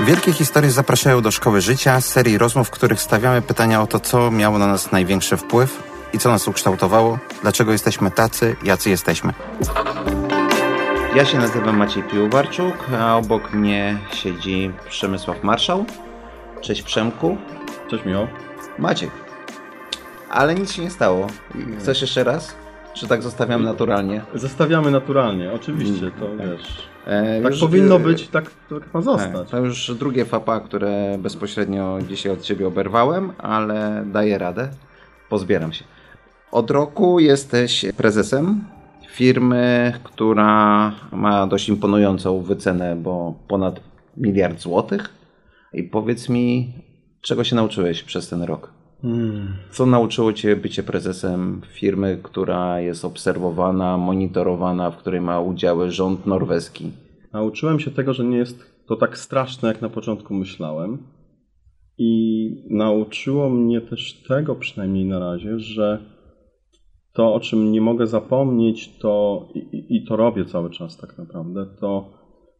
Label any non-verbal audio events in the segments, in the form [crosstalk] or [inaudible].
Wielkie historie zapraszają do szkoły życia, serii rozmów, w których stawiamy pytania o to, co miało na nas największy wpływ i co nas ukształtowało, dlaczego jesteśmy tacy, jacy jesteśmy. Ja się nazywam Maciej Piłuwarczuk, a obok mnie siedzi Przemysław Marszał. Cześć Przemku. Cześć Michał. Maciek. Ale nic się nie stało. Chcesz jeszcze raz? Czy tak zostawiam naturalnie? Zostawiamy naturalnie, oczywiście, to tak. wiesz. E, Tak powinno być, tak, tak ma Tak, zostać. to już drugie fapa, które bezpośrednio dzisiaj od Ciebie oberwałem, ale daję radę. Pozbieram się. Od roku jesteś prezesem firmy, która ma dość imponującą wycenę, bo ponad miliard złotych. I powiedz mi, czego się nauczyłeś przez ten rok? Hmm. Co nauczyło Cię bycie prezesem firmy, która jest obserwowana, monitorowana, w której ma udziały rząd norweski? Nauczyłem się tego, że nie jest to tak straszne, jak na początku myślałem. I nauczyło mnie też tego, przynajmniej na razie, że to, o czym nie mogę zapomnieć, to i, i- to robię cały czas tak naprawdę, to,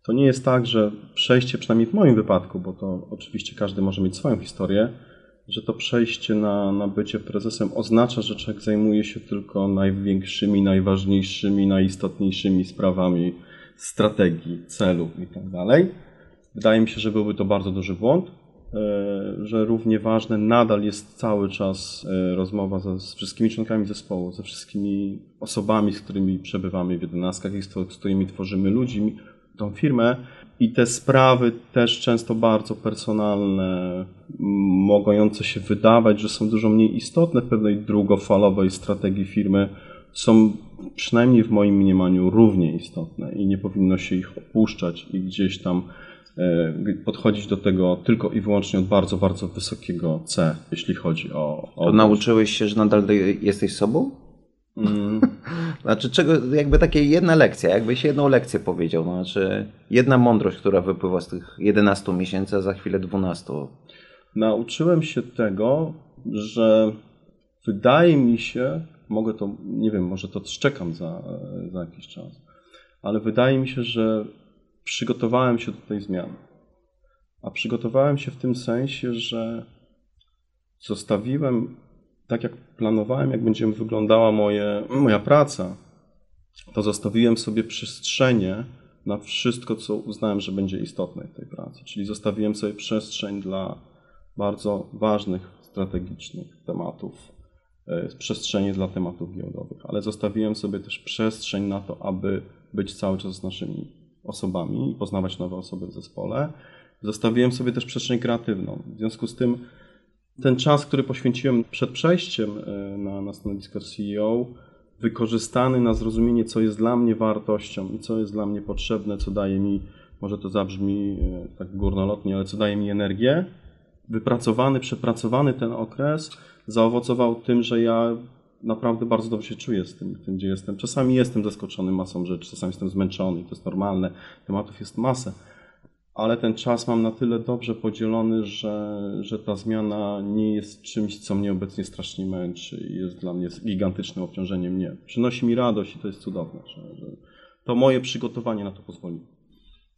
to nie jest tak, że przejście, przynajmniej w moim wypadku, bo to oczywiście każdy może mieć swoją historię, że to przejście na, na bycie prezesem oznacza, że człowiek zajmuje się tylko największymi, najważniejszymi, najistotniejszymi sprawami strategii, celów i tak. Wydaje mi się, że byłby to bardzo duży błąd, e, że równie ważne nadal jest cały czas e, rozmowa ze, z wszystkimi członkami zespołu, ze wszystkimi osobami, z którymi przebywamy w jedenastkach i z, z którymi tworzymy ludzi, tą firmę. I te sprawy też często bardzo personalne, mogące się wydawać, że są dużo mniej istotne w pewnej długofalowej strategii firmy, są przynajmniej w moim mniemaniu równie istotne i nie powinno się ich opuszczać i gdzieś tam e, podchodzić do tego tylko i wyłącznie od bardzo, bardzo wysokiego C, jeśli chodzi o... o To nauczyłeś się, że nadal jesteś sobą? Mm, Znaczy, czego, jakby takie jedna lekcja, jakbyś jedną lekcję powiedział, no, znaczy jedna mądrość, która wypływa z tych 11 miesięcy, a za chwilę 12. nauczyłem się tego, że wydaje mi się, mogę to, nie wiem, może to szczekam za, za jakiś czas, ale wydaje mi się, że przygotowałem się do tej zmiany. A przygotowałem się w tym sensie, że zostawiłem, tak jak planowałem, jak będzie wyglądała moje, moja praca, to zostawiłem sobie przestrzenie na wszystko, co uznałem, że będzie istotne w tej pracy. Czyli zostawiłem sobie przestrzeń dla bardzo ważnych, strategicznych tematów, e, przestrzenie dla tematów giełdowych, ale zostawiłem sobie też przestrzeń na to, aby być cały czas z naszymi osobami i poznawać nowe osoby w zespole. Zostawiłem sobie też przestrzeń kreatywną. W związku z tym ten czas, który poświęciłem przed przejściem e, na, na stanowisko CEO, wykorzystany na zrozumienie, co jest dla mnie wartością i co jest dla mnie potrzebne, co daje mi, może to zabrzmi e, tak górnolotnie, ale co daje mi energię, wypracowany, przepracowany ten okres zaowocował tym, że ja naprawdę bardzo dobrze się czuję z tym, tym, gdzie jestem. Czasami jestem zaskoczony masą rzeczy, czasami jestem zmęczony, to jest normalne, tematów jest masę, ale ten czas mam na tyle dobrze podzielony, że, że ta zmiana nie jest czymś, co mnie obecnie strasznie męczy i jest dla mnie gigantycznym obciążeniem. Nie. Przynosi mi radość i to jest cudowne, że, że to moje przygotowanie na to pozwoli.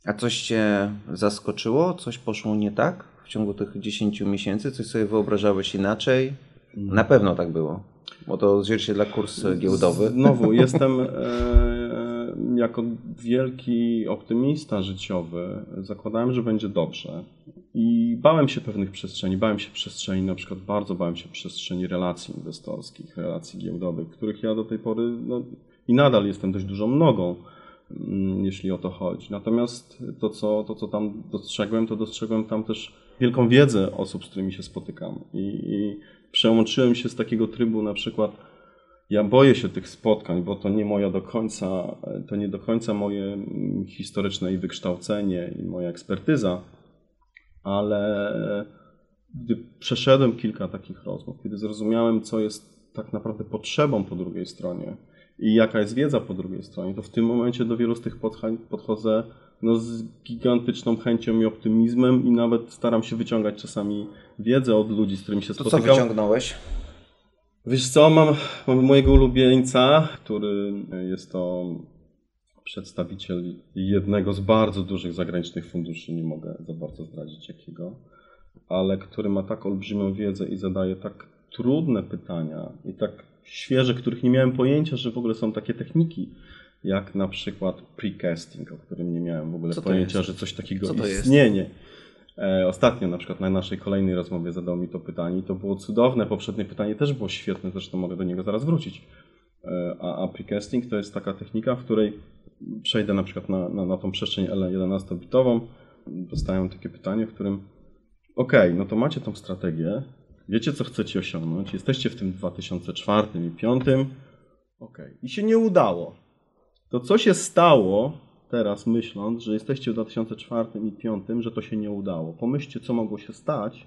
A coś Cię zaskoczyło? Coś poszło nie tak w ciągu tych 10 miesięcy? Coś sobie wyobrażałeś inaczej? Na pewno tak było, bo to odzwierciedla kurs giełdowy. Znowu, jestem e, e, jako wielki optymista życiowy, zakładałem, że będzie dobrze. I bałem się pewnych przestrzeni. Bałem się przestrzeni, na przykład bardzo bałem się przestrzeni relacji inwestorskich, relacji giełdowych, których ja do tej pory no, i nadal jestem dość dużą nogą, mm, jeśli o to chodzi. Natomiast to co, to, co tam dostrzegłem, to dostrzegłem tam też wielką wiedzę osób, z którymi się spotykam. I, i przełączyłem się z takiego trybu na przykład ja boję się tych spotkań, bo to nie moja do końca, to nie do końca moje mm, historyczne i wykształcenie i moja ekspertyza, ale gdy przeszedłem kilka takich rozmów, kiedy zrozumiałem, co jest tak naprawdę potrzebą po drugiej stronie i jaka jest wiedza po drugiej stronie, to w tym momencie do wielu z tych podchodzę no, z gigantyczną chęcią i optymizmem i nawet staram się wyciągać czasami wiedzę od ludzi, z którymi się To co spotykam. wyciągnąłeś? Wiesz co, mam, mam mojego ulubieńca, który jest to przedstawiciel jednego z bardzo dużych zagranicznych funduszy, nie mogę za bardzo zdradzić jakiego, ale który ma tak olbrzymią wiedzę i zadaje tak trudne pytania i tak świeże, których nie miałem pojęcia, że w ogóle są takie techniki, jak na przykład precasting, o którym nie miałem w ogóle pojęcia, jest? że coś takiego Co istnieje. Jest? E, ostatnio na przykład na naszej kolejnej rozmowie zadał mi to pytanie i to było cudowne. Poprzednie pytanie też było świetne, zresztą mogę do niego zaraz wrócić. E, a, precasting to jest taka technika, w której przejdę na przykład na, na, na tą przestrzeń L11-bitową. Dostałem takie pytanie, w którym OK, no to macie tą strategię, wiecie co chcecie osiągnąć, jesteście w tym 2004 i 2005, OK, i się nie udało. To co się stało teraz myśląc, że jesteście w 2004 i 2005, że to się nie udało. Pomyślcie, co mogło się stać.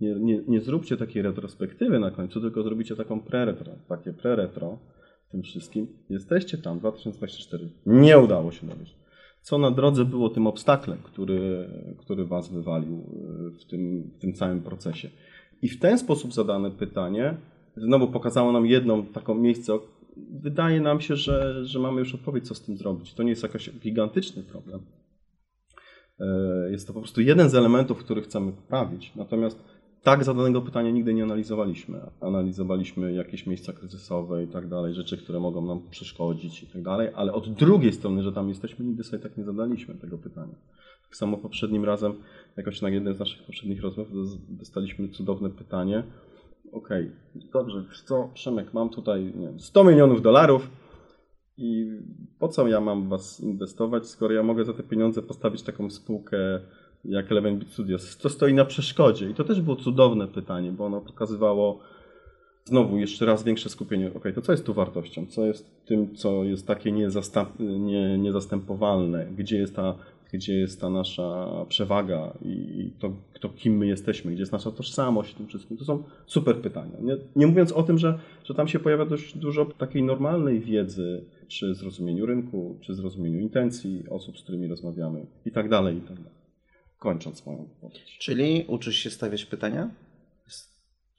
Nie, nie, nie zróbcie takiej retrospektywy na końcu, tylko zrobicie taką pre-retro, takie pre-retro w tym wszystkim. Jesteście tam, 2024. Nie udało się dowieść. Co na drodze było tym obstaklem, który, który was wywalił e, w tym, w tym całym procesie. I w ten sposób zadane pytanie znowu pokazało nam jedną taką miejsce, wydaje nam się, że, że mamy już odpowiedź, co z tym zrobić. To nie jest jakiś gigantyczny problem. E, jest to po prostu jeden z elementów, który chcemy poprawić. Natomiast tak zadanego pytania nigdy nie analizowaliśmy. Analizowaliśmy jakieś miejsca kryzysowe i tak dalej, rzeczy, które mogą nam przeszkodzić i tak dalej, ale od drugiej strony, że tam jesteśmy, nigdy sobie tak nie zadaliśmy tego pytania. Tak samo poprzednim razem, jakoś na jednej z naszych poprzednich rozmów dostaliśmy cudowne pytanie, okej, okay, dobrze, co, Przemek, mam tutaj nie wiem, 100 milionów dolarów i po co ja mam was inwestować, skoro ja mogę za te pieniądze postawić taką spółkę jak Eleven Beat Studios? Co stoi na przeszkodzie? I to też było cudowne pytanie, bo ono pokazywało znowu jeszcze raz większe skupienie. Ok, to co jest tu wartością? Co jest tym, co jest takie nie, niezastępowalne? Gdzie jest ta gdzie jest ta nasza przewaga i to, to, kim my jesteśmy, gdzie jest nasza tożsamość w tym wszystkim. To są super pytania. Nie, nie mówiąc o tym, że, że tam się pojawia dość dużo takiej normalnej wiedzy, czy zrozumieniu rynku, czy zrozumieniu intencji osób, z którymi rozmawiamy i tak dalej, i tak dalej. Kończąc moją wypowiedź. Czyli uczysz się stawiać pytania?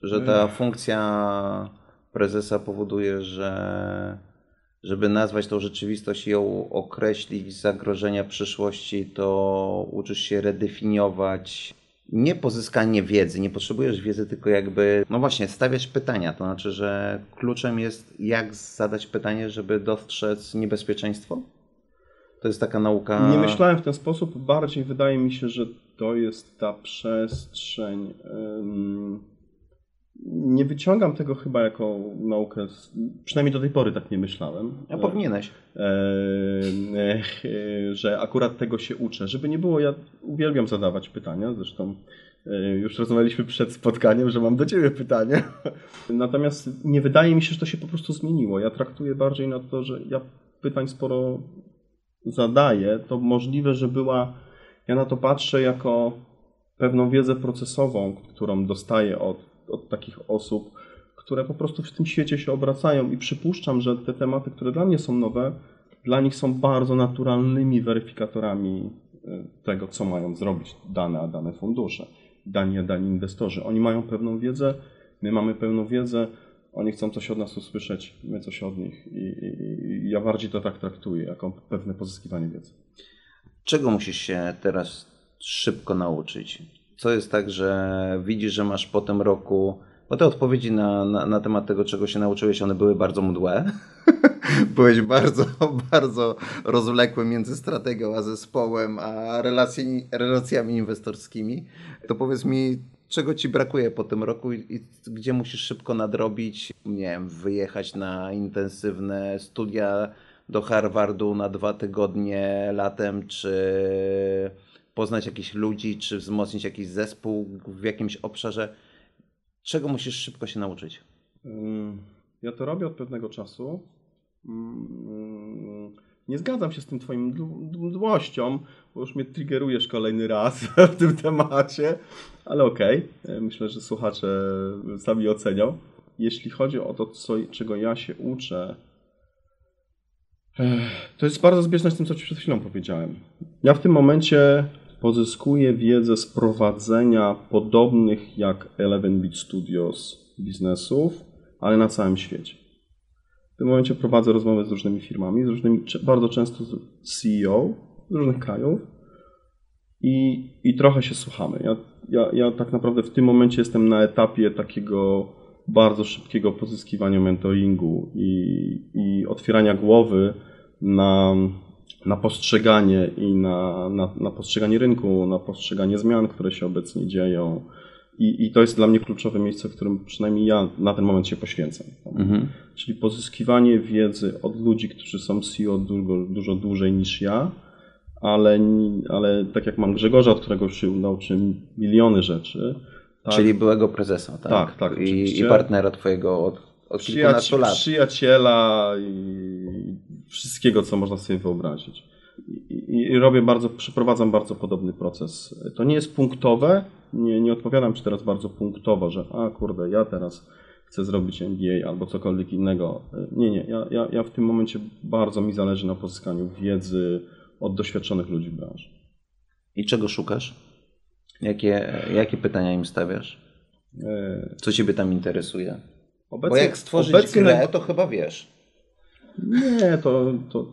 Że ta funkcja prezesa powoduje, że żeby nazwać tą rzeczywistość i ją określić, zagrożenia przyszłości, to uczysz się redefiniować nie pozyskanie wiedzy, nie potrzebujesz wiedzy, tylko jakby, no właśnie, stawiać pytania. To znaczy, że kluczem jest, jak zadać pytanie, żeby dostrzec niebezpieczeństwo? To jest taka nauka. Nie myślałem w ten sposób. Bardziej wydaje mi się, że to jest ta przestrzeń. Nie wyciągam tego chyba jako naukę, przynajmniej do tej pory tak nie myślałem. A powinieneś. E, e, e, że akurat tego się uczę. Żeby nie było, ja uwielbiam zadawać pytania, zresztą e, już rozmawialiśmy przed spotkaniem, że mam do Ciebie pytanie. [laughs] Natomiast nie wydaje mi się, że to się po prostu zmieniło. Ja traktuję bardziej na to, że ja pytań sporo zadaję. To możliwe, że była, ja na to patrzę jako pewną wiedzę procesową, którą dostaję od od takich osób, które po prostu w tym świecie się obracają i przypuszczam, że te tematy, które dla mnie są nowe, dla nich są bardzo naturalnymi weryfikatorami e, tego, co mają zrobić dane, a dane fundusze, dani, dani inwestorzy. Oni mają pewną wiedzę, my mamy pewną wiedzę, oni chcą coś od nas usłyszeć, my coś od nich. I, i, i ja bardziej to tak traktuję, jako pewne pozyskiwanie wiedzy. Czego musisz się teraz szybko nauczyć? Co jest tak, że widzisz, że masz po tym roku. Bo te odpowiedzi na, na, na temat tego, czego się nauczyłeś, one były bardzo mdłe. [laughs] Byłeś bardzo, [laughs] bardzo rozwlekły między strategią a zespołem, a relacjami, relacjami inwestorskimi. To powiedz mi, czego ci brakuje po tym roku i, i, gdzie musisz szybko nadrobić, nie wiem, wyjechać na intensywne studia do Harvardu na dwa tygodnie latem, czy poznać jakichś ludzi, czy wzmocnić jakiś zespół w jakimś obszarze? Czego musisz szybko się nauczyć? Ja to robię od pewnego czasu. Nie zgadzam się z tym twoim mdłością, bo już mnie triggerujesz kolejny raz [laughs] w tym temacie, ale okej, okay. myślę, że słuchacze sami ocenią. Jeśli chodzi o to, co, czego ja się uczę, to jest bardzo zbieżne z tym, co Ci przed chwilą powiedziałem. Ja w tym momencie pozyskuje wiedzę z prowadzenia podobnych jak 11-bit Studios biznesów, ale na całym świecie. W tym momencie prowadzę rozmowy z różnymi firmami, z różnymi, bardzo często z CEO z różnych krajów i, i trochę się słuchamy. Ja, ja, ja tak naprawdę w tym momencie jestem na etapie takiego bardzo szybkiego pozyskiwania mentoringu i, i otwierania głowy na, na postrzeganie i na, na, na postrzeganie rynku, na postrzeganie zmian, które się obecnie dzieją. I, I to jest dla mnie kluczowe miejsce, w którym przynajmniej ja na ten moment się poświęcam. Mhm. Czyli pozyskiwanie wiedzy od ludzi, którzy są CEO dużo, dużo dłużej niż ja, ale, ale tak jak mam Grzegorza, od którego się nauczyłem miliony rzeczy. Tak, Czyli byłego prezesa, tak? Tak, tak. I, i partnera twojego od, od kilkunastu lat. Przyjaciela i wszystkiego, co można sobie wyobrazić. I, i, robię bardzo, przeprowadzam bardzo podobny proces. To nie jest punktowe, nie, nie odpowiadam Ci teraz bardzo punktowo, że a kurde, ja teraz chcę zrobić MBA albo cokolwiek innego. Nie, nie, ja, ja, ja w tym momencie bardzo mi zależy na pozyskaniu wiedzy od doświadczonych ludzi w branży. I czego szukasz? Jakie, jakie pytania im stawiasz? E, Co Ciebie tam interesuje? Obecnie, Bo jak stworzyć obecnie... grę, to chyba wiesz. Nie, to, to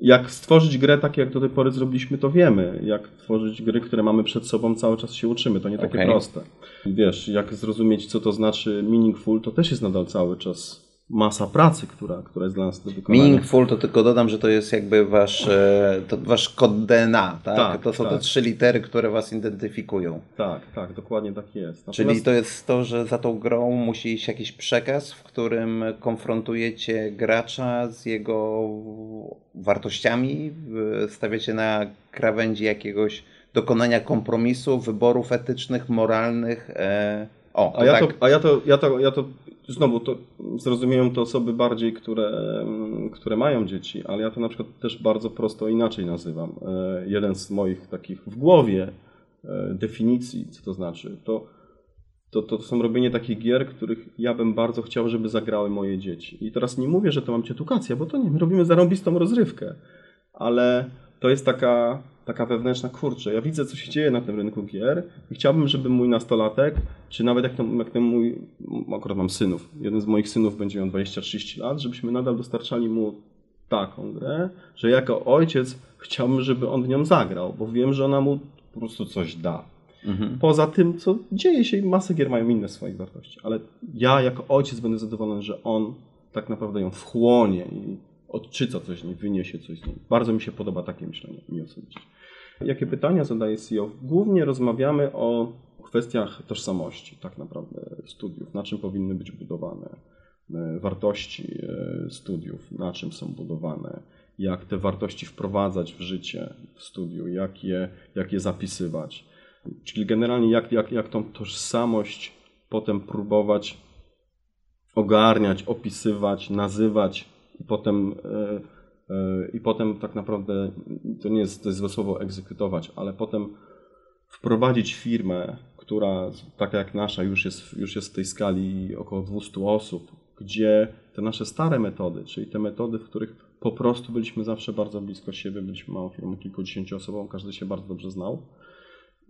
jak stworzyć grę tak, jak do tej pory zrobiliśmy, to wiemy. Jak tworzyć gry, które mamy przed sobą, cały czas się uczymy. To nie takie okay. proste. Wiesz, jak zrozumieć, co to znaczy meaningful, to też jest nadal cały czas masa pracy, która, która jest dla nas do wykonania. Meaningful to tylko dodam, że to jest jakby wasz, e, to wasz kod DNA, tak? tak to są tak. te trzy litery, które was identyfikują. Tak, tak, dokładnie tak jest. Natomiast... Czyli to jest to, że za tą grą musi iść jakiś przekaz, w którym konfrontujecie gracza z jego wartościami, stawiacie na krawędzi jakiegoś dokonania kompromisu, wyborów etycznych, moralnych. E... O, a, ja tak. to, a ja to, ja to, ja to znowu to zrozumieją to osoby bardziej, które, które mają dzieci, ale ja to na przykład też bardzo prosto inaczej nazywam. E, jeden z moich takich w głowie e, definicji, co to znaczy, to, to, to są robienie takich gier, których ja bym bardzo chciał, żeby zagrały moje dzieci. I teraz nie mówię, że to mam edukacja, bo to nie, my robimy zarąbistą rozrywkę, ale to jest taka taka wewnętrzna, kurczę, ja widzę, co się dzieje na tym rynku gier i chciałbym, żeby mój nastolatek, czy nawet jak ten, jak ten mój, akurat mam synów, jeden z moich synów będzie miał 20-30 lat, żebyśmy nadal dostarczali mu taką grę, że jako ojciec chciałbym, żeby on w nią zagrał, bo wiem, że ona mu po prostu coś da. Mhm. Poza tym, co dzieje się, masy gier mają inne swoje wartości, ale ja jako ojciec będę zadowolony, że on tak naprawdę ją wchłonie i odczyta coś z niej, wyniesie coś z niej. Bardzo mi się podoba takie myślenie, mi osobiście. Jakie pytania zadaje CEO? Głównie rozmawiamy o kwestiach tożsamości, tak naprawdę, studiów, na czym powinny być budowane, e, wartości e, studiów, na czym są budowane, jak te wartości wprowadzać w życie w studiu, jak je, jak je zapisywać. Czyli generalnie jak, jak, jak tą tożsamość potem próbować ogarniać, opisywać, nazywać i potem e, i potem tak naprawdę, to nie jest, to jest złe słowo egzekutować, ale potem wprowadzić firmę, która tak jak nasza już jest, już jest w tej skali około 200 osób, gdzie te nasze stare metody, czyli te metody, w których po prostu byliśmy zawsze bardzo blisko siebie, byliśmy małą firmą kilkudziesięcioosobową, każdy się bardzo dobrze znał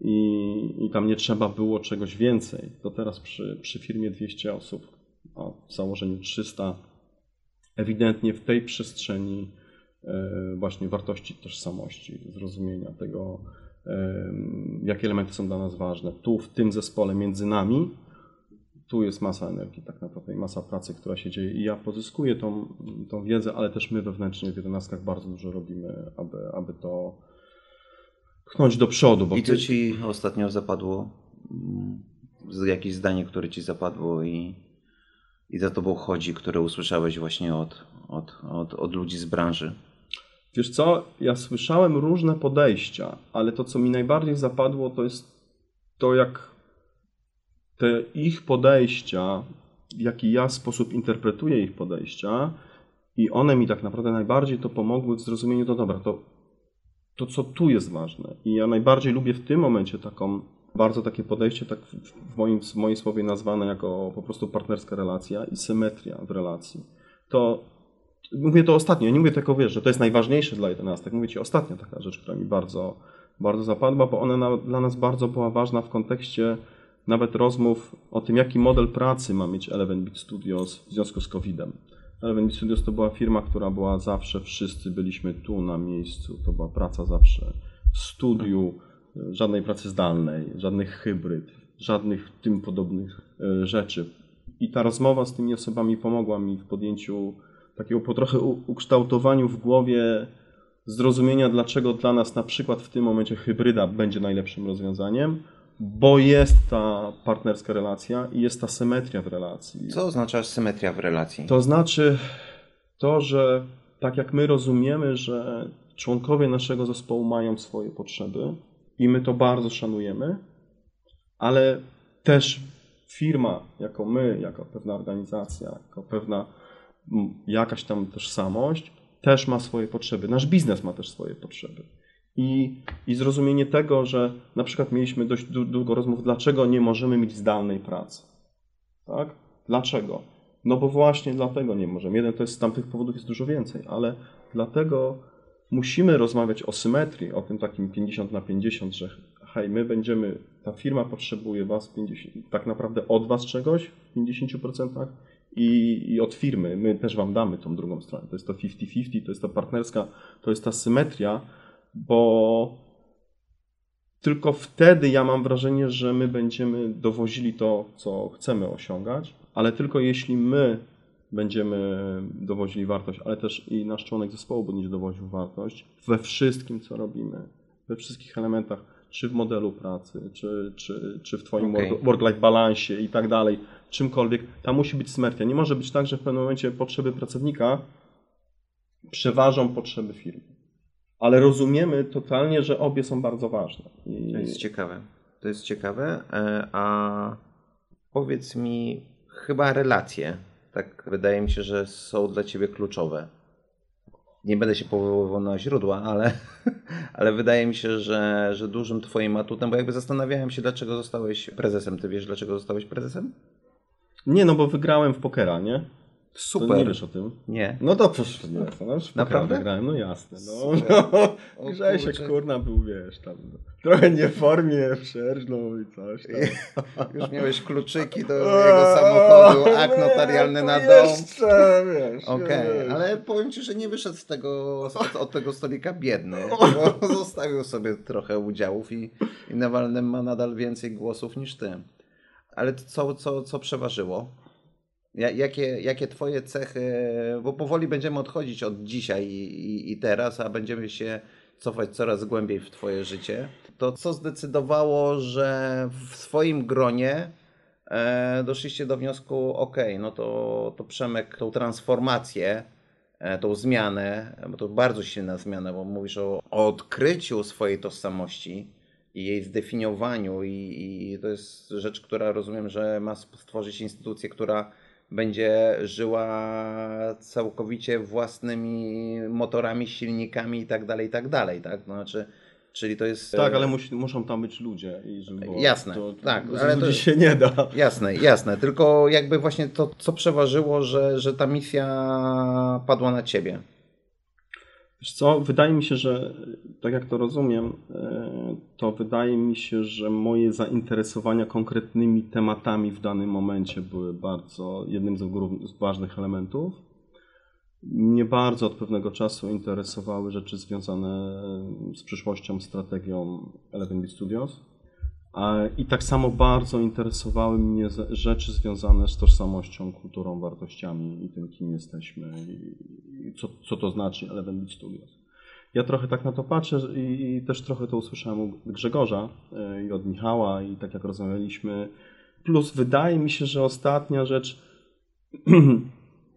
i, i tam nie trzeba było czegoś więcej. To teraz przy, przy firmie 200 osób, a w założeniu 300, ewidentnie w tej przestrzeni E, właśnie wartości tożsamości, zrozumienia tego, e, jakie elementy są dla nas ważne. Tu, w tym zespole między nami, tu jest masa energii tak naprawdę i masa pracy, która się dzieje i ja pozyskuję tą, tą wiedzę, ale też my wewnętrznie w jedenastkach bardzo dużo robimy, aby, aby to pchnąć do przodu. I co Ci ostatnio zapadło? Jakieś zdanie, które Ci zapadło i, i za Tobą chodzi, które usłyszałeś właśnie od, od, od, od ludzi z branży? Wiesz co, ja słyszałem różne podejścia, ale to, co mi najbardziej zapadło, to jest to, jak te ich podejścia, jaki ja sposób interpretuję ich podejścia, i one mi tak naprawdę najbardziej to pomogły w zrozumieniu, to dobra, to, to co tu jest ważne. I ja najbardziej lubię w tym momencie taką, bardzo takie podejście, tak w moim, w moim słowie nazwane jako po prostu partnerska relacja i symetria w relacji. To mówię to ostatnio, nie mówię tylko, wiesz, że to jest najważniejsze dla jedenastek, mówię Ci ostatnia taka rzecz, która mi bardzo, bardzo zapadła, bo ona na, dla nas bardzo była ważna w kontekście nawet rozmów o tym, jaki model pracy ma mieć Eleven Beat Studios w związku z COVID-em. Eleven Studios to była firma, która była zawsze, wszyscy byliśmy tu na miejscu. To była praca zawsze w studiu, żadnej pracy zdalnej, żadnych hybryd, żadnych tym podobnych e, rzeczy. I ta rozmowa z tymi osobami pomogła mi w podjęciu takiego po trochę ukształtowaniu w głowie zrozumienia, dlaczego dla nas na przykład w tym momencie hybryda będzie najlepszym rozwiązaniem, bo jest ta partnerska relacja i jest ta symetria w relacji. Co oznacza symetria w relacji? To znaczy to, że tak jak my rozumiemy, że członkowie naszego zespołu mają swoje potrzeby i my to bardzo szanujemy, ale też firma, jako my, jako pewna organizacja, jako pewna jakaś tam tożsamość, też ma swoje potrzeby. Nasz biznes ma też swoje potrzeby. I, I zrozumienie tego, że na przykład mieliśmy dość długo rozmów, dlaczego nie możemy mieć zdalnej pracy. Tak? Dlaczego? No bo właśnie dlatego nie możemy. Jeden to jest z tamtych powodów jest dużo więcej, ale dlatego musimy rozmawiać o symetrii, o tym takim 50 na 50, że hej, my będziemy, ta firma potrzebuje was 50, tak naprawdę od was czegoś w 50% i, i od firmy. My też wam damy tą drugą stronę. To jest to 50-50, to jest ta partnerska, to jest ta symetria, bo tylko wtedy ja mam wrażenie, że my będziemy dowozili to, co chcemy osiągać, ale tylko jeśli my będziemy dowozili wartość, ale też i nasz członek zespołu będzie dowoził wartość we wszystkim, co robimy, we wszystkich elementach, czy w modelu pracy, czy, czy, czy w Twoim okay. work-life balansie i tak dalej, czymkolwiek, tam musi być symetria. Nie może być tak, że w pewnym momencie potrzeby pracownika przeważą potrzeby firmy ale rozumiemy totalnie, że obie są bardzo ważne. I... To jest ciekawe. To jest ciekawe. E, a powiedz mi, chyba relacje, tak wydaje mi się, że są dla ciebie kluczowe. Nie będę się powoływał na źródła, ale, [laughs] ale wydaje mi się, że, że dużym twoim atutem, bo jakby zastanawiałem się, dlaczego zostałeś prezesem. Ty wiesz, dlaczego zostałeś prezesem? Nie, no bo wygrałem w pokera, nie? Super. To nie wiesz o tym? Nie. No to proszę, nie. To no, Naprawdę? Grałem, no jasne. No, [laughs] no. Grzesiek kurna był, wiesz, tam trochę nie w formie, przerżnął i coś tam. [laughs] Już miałeś kluczyki do [laughs] jego samochodu, akt notarialny na dom. Jeszcze, wiesz. Okej, okay. ale powiem Ci, że nie wyszedł z tego, od tego stolika biedny, bo zostawił sobie trochę udziałów i, i Nawalny ma nadal więcej głosów niż Ty. Ale co, co, co przeważyło? Jakie, jakie Twoje cechy, bo powoli będziemy odchodzić od dzisiaj i, i, teraz, a będziemy się cofać coraz głębiej w Twoje życie, to co zdecydowało, że w swoim gronie e, doszliście do wniosku, ok, no to, to Przemek tą transformację, e, tą zmianę, bo to bardzo silna zmiana, bo mówisz o, o odkryciu swojej tożsamości i jej zdefiniowaniu i, i to jest rzecz, która rozumiem, że ma stworzyć instytucję, która będzie żyła całkowicie własnymi motorami, silnikami i tak dalej, i tak dalej, tak? No, znaczy, czyli to jest... Tak, ale musi, muszą tam być ludzie. I żeby jasne, to, to, tak. Ale to się nie da. Jasne, jasne. Tylko jakby właśnie to, co przeważyło, że, że ta misja padła na ciebie. Wiesz co, wydaje mi się, że tak jak to rozumiem, e, to wydaje mi się, że moje zainteresowania konkretnymi tematami w danym momencie były bardzo jednym z, ważnych elementów. Mnie bardzo od pewnego czasu interesowały rzeczy związane z przyszłością, strategią Eleven Studios. I tak samo bardzo interesowały mnie rzeczy związane z tożsamością, kulturą, wartościami i tym, kim jesteśmy i co, co to znaczy Eleven Beat Studios. Ja trochę tak na to patrzę i, i też trochę to usłyszałem od Grzegorza e, i od Michała i tak jak rozmawialiśmy. Plus wydaje mi się, że ostatnia rzecz, [clears throat]